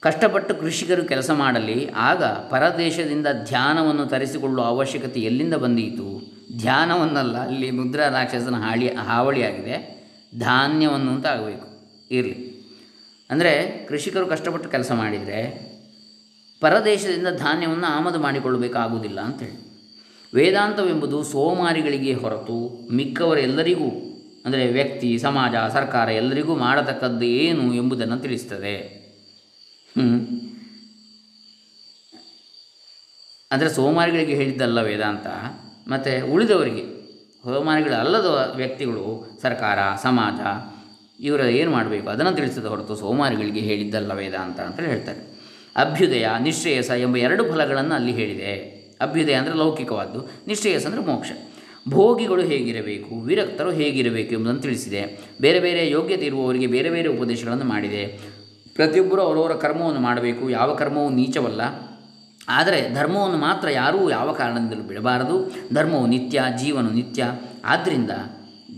ಕಷ್ಟಪಟ್ಟು ಕೃಷಿಕರು ಕೆಲಸ ಮಾಡಲಿ, ಆಗ ಪರದೇಶದಿಂದ ಧ್ಯಾನವನ್ನು ತರಿಸಿಕೊಳ್ಳುವ ಅವಶ್ಯಕತೆ ಎಲ್ಲಿಂದ ಬಂದೀತು? ಧ್ಯಾನವನ್ನಲ್ಲ ಅಲ್ಲಿ ಮುದ್ರಾ ರಾಕ್ಷಸನ ಹಾಳಿ, ಹಾವಳಿಯಾಗಿದೆ. ಧಾನ್ಯವನ್ನು ಅಂತ ಆಗಬೇಕು. ಇರಲಿ. ಅಂದರೆ ಕೃಷಿಕರು ಕಷ್ಟಪಟ್ಟು ಕೆಲಸ ಮಾಡಿದರೆ ಪರದೇಶದಿಂದ ಧಾನ್ಯವನ್ನು ಆಮದು ಮಾಡಿಕೊಳ್ಳಬೇಕಾಗುವುದಿಲ್ಲ ಅಂತೇಳಿ. ವೇದಾಂತವೆಂಬುದು ಸೋಮಾರಿಗಳಿಗೆ ಹೊರತು ಮಿಕ್ಕವರೆಲ್ಲರಿಗೂ ಅಂದರೆ ವ್ಯಕ್ತಿ, ಸಮಾಜ, ಸರ್ಕಾರ ಎಲ್ಲರಿಗೂ ಮಾಡತಕ್ಕದ್ದು ಏನು ಎಂಬುದನ್ನು ತಿಳಿಸ್ತದೆ. ಅಂದರೆ ಸೋಮಾರಿಗಳಿಗೆ ಹೇಳಿದ್ದಲ್ಲ ವೇದಾಂತ, ಮತ್ತು ಉಳಿದವರಿಗೆ ಸೋಮಾರಿಗಳಲ್ಲದ ವ್ಯಕ್ತಿಗಳು, ಸರ್ಕಾರ, ಸಮಾಜ, ಇವರ ಏನು ಮಾಡಬೇಕು? ಅದನ್ನು ತಿಳಿಸಿದ ಹೊರತು ಸೋಮಾರಿಗಳಿಗೆ ಹೇಳಿದ್ದಲ್ಲ ವೇದಾಂತ ಅಂತೇಳಿ ಹೇಳ್ತಾರೆ. ಅಭ್ಯುದಯ, ನಿಶ್ರೇಯಸ ಎಂಬ ಎರಡು ಫಲಗಳನ್ನು ಅಲ್ಲಿ ಹೇಳಿದೆ. ಅಭ್ಯುದಯ ಅಂದರೆ ಲೌಕಿಕವಾದ್ದು, ನಿಶ್ರೇಯಸ ಅಂದರೆ ಮೋಕ್ಷ. ಭೋಗಿಗಳು ಹೇಗಿರಬೇಕು, ವಿರಕ್ತರು ಹೇಗಿರಬೇಕು ಎಂಬುದನ್ನು ತಿಳಿಸಿದೆ. ಬೇರೆ ಬೇರೆ ಯೋಗ್ಯತೆ ಇರುವವರಿಗೆ ಬೇರೆ ಬೇರೆ ಉಪದೇಶಗಳನ್ನು ಮಾಡಿದೆ. ಪ್ರತಿಯೊಬ್ಬರು ಅವರವರ ಕರ್ಮವನ್ನು ಮಾಡಬೇಕು. ಯಾವ ಕರ್ಮವೂ ನೀಚವಲ್ಲ. ಆದರೆ ಧರ್ಮವನ್ನು ಮಾತ್ರ ಯಾರೂ ಯಾವ ಕಾರಣದಿಂದಲೂ ಬಿಡಬಾರದು. ಧರ್ಮವು ನಿತ್ಯ, ಜೀವನು ನಿತ್ಯ. ಆದ್ದರಿಂದ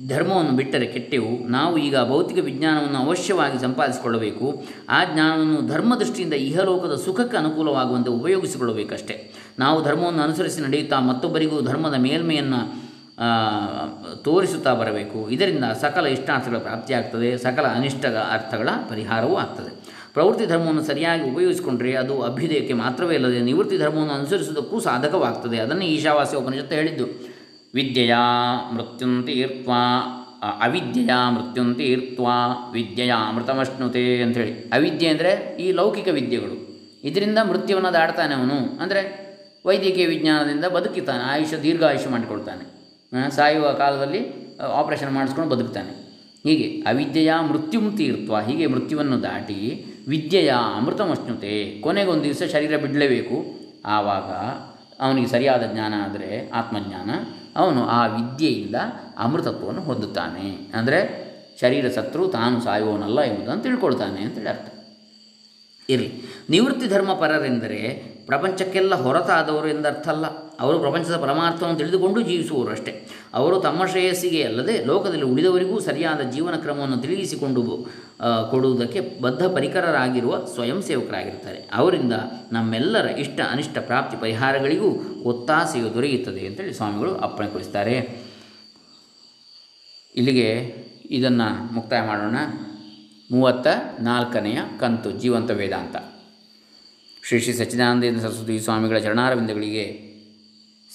ಧರ್ಮವನ್ನು ಬಿಟ್ಟರೆ ಕೆಟ್ಟೆವು. ನಾವು ಈಗ ಭೌತಿಕ ವಿಜ್ಞಾನವನ್ನು ಅವಶ್ಯವಾಗಿ ಸಂಪಾದಿಸಿಕೊಳ್ಳಬೇಕು. ಆ ಜ್ಞಾನವನ್ನು ಧರ್ಮ ದೃಷ್ಟಿಯಿಂದ ಇಹಲೋಕದ ಸುಖಕ್ಕೆ ಅನುಕೂಲವಾಗುವಂತೆ ಉಪಯೋಗಿಸಿಕೊಳ್ಳಬೇಕಷ್ಟೇ. ನಾವು ಧರ್ಮವನ್ನು ಅನುಸರಿಸಿ ನಡೆಯುತ್ತಾ ಮತ್ತೊಬ್ಬರಿಗೂ ಧರ್ಮದ ಮೇಲ್ಮೆಯನ್ನು ತೋರಿಸುತ್ತಾ ಬರಬೇಕು. ಇದರಿಂದ ಸಕಲ ಇಷ್ಟಾರ್ಥಗಳ ಪ್ರಾಪ್ತಿಯಾಗ್ತದೆ ಸಕಲ ಅನಿಷ್ಟ ಅರ್ಥಗಳ ಪರಿಹಾರವೂ ಆಗ್ತದೆ. ಪ್ರವೃತ್ತಿ ಧರ್ಮವನ್ನು ಸರಿಯಾಗಿ ಉಪಯೋಗಿಸಿಕೊಂಡ್ರೆ ಅದು ಅಭ್ಯುದಯಕ್ಕೆ ಮಾತ್ರವೇ ಅಲ್ಲದೆ ನಿವೃತ್ತಿ ಧರ್ಮವನ್ನು ಅನುಸರಿಸುವುದಕ್ಕೂ ಸಾಧಕವಾಗ್ತದೆ. ಅದನ್ನೇ ಈಶಾವಾಸ್ಯ ಉಪನಿಷತ್ತು ಹೇಳಿದ್ದು. ವಿದ್ಯೆಯ ಮೃತ್ಯುಂತೀರ್ತ್ವಾ ಅವಿದ್ಯೆಯ ಮೃತ್ಯುಂತೀರ್ತ್ವಾ, ವಿದ್ಯೆಯ ಅಂತ ಅಂಥೇಳಿ. ಅವಿದ್ಯೆ ಅಂದರೆ ಈ ಲೌಕಿಕ ವಿದ್ಯೆಗಳು. ಇದರಿಂದ ಮೃತ್ಯುವನ್ನು ದಾಡ್ತಾನೆ ಅವನು. ಅಂದರೆ ವೈದ್ಯಕೀಯ ವಿಜ್ಞಾನದಿಂದ ಬದುಕಿತಾನೆ ಆಯುಷ್ಯ ದೀರ್ಘಾಯುಷ್ಯ ಮಾಡಿಕೊಳ್ತಾನೆ. ಸಾಯುವ ಕಾಲದಲ್ಲಿ ಆಪರೇಷನ್ ಮಾಡಿಸ್ಕೊಂಡು ಬದುಕ್ತಾನೆ. ಹೀಗೆ ಅವಿದ್ಯೆಯ ಮೃತ್ಯುಂ ತೀರ್ತ್ವ ಹೀಗೆ ಮೃತ್ಯುವನ್ನು ದಾಟಿ ವಿದ್ಯೆಯ ಅಮೃತಮಶ್ನುತೆ, ಕೊನೆಗೊಂದು ದಿವಸ ಶರೀರ ಬಿಡಲೇಬೇಕು. ಆವಾಗ ಅವನಿಗೆ ಸರಿಯಾದ ಜ್ಞಾನ ಆದರೆ ಆತ್ಮಜ್ಞಾನ, ಅವನು ಆ ವಿದ್ಯೆಯಿಂದ ಅಮೃತತ್ವವನ್ನು ಹೊಂದುತ್ತಾನೆ. ಅಂದರೆ ಶರೀರ ಸತ್ರು ತಾನು ಸಾಯುವವನಲ್ಲ ಎಂಬುದನ್ನು ತಿಳ್ಕೊಳ್ತಾನೆ ಅಂತೇಳಿ ಅರ್ಥ. ಇರಲಿ. ನಿವೃತ್ತಿ ಧರ್ಮ ಪರರೆಂದರೆ ಪ್ರಪಂಚಕ್ಕೆಲ್ಲ ಹೊರತಾದವರು ಎಂದರ್ಥ ಅಲ್ಲ. ಅವರು ಪ್ರಪಂಚದ ಪರಮಾರ್ಥವನ್ನು ತಿಳಿದುಕೊಂಡು ಜೀವಿಸುವವರು ಅಷ್ಟೇ. ಅವರು ತಮ್ಮ ಶ್ರೇಯಸ್ಸಿಗೆ ಅಲ್ಲದೆ ಲೋಕದಲ್ಲಿ ಉಳಿದವರಿಗೂ ಸರಿಯಾದ ಜೀವನ ಕ್ರಮವನ್ನು ತಿಳಿಸಿಕೊಂಡು ಕೊಡುವುದಕ್ಕೆ ಬದ್ಧ ಪರಿಕರರಾಗಿರುವ ಸ್ವಯಂ ಸೇವಕರಾಗಿರ್ತಾರೆ ಅವರಿಂದ ನಮ್ಮೆಲ್ಲರ ಇಷ್ಟ ಅನಿಷ್ಟ ಪ್ರಾಪ್ತಿ ಪರಿಹಾರಗಳಿಗೂ ಒತ್ತಾಸೆಯು ದೊರೆಯುತ್ತದೆ ಅಂತೇಳಿ ಸ್ವಾಮಿಗಳು ಅಪ್ಪಣೆಗೊಳಿಸ್ತಾರೆ ಇಲ್ಲಿಗೆ ಇದನ್ನು ಮುಕ್ತಾಯ ಮಾಡೋಣ. ಮೂವತ್ತ ನಾಲ್ಕನೆಯ ಕಂತು, ಜೀವಂತ ವೇದಾಂತ. ಶ್ರೀ ಶ್ರೀ ಸಚ್ಚಿದಾನಂದೇಂದ್ರ ಸರಸ್ವತಿ ಸ್ವಾಮಿಗಳ ಚರಣಾರವಿಂದಗಳಿಗೆ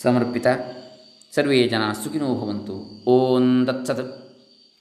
ಸಮರ್ಪಿತ ಸರ್ವೇ ಜನ ಸುಖಿನೋ ಭವಂತು. ಓಂ ತತ್ಸತ್.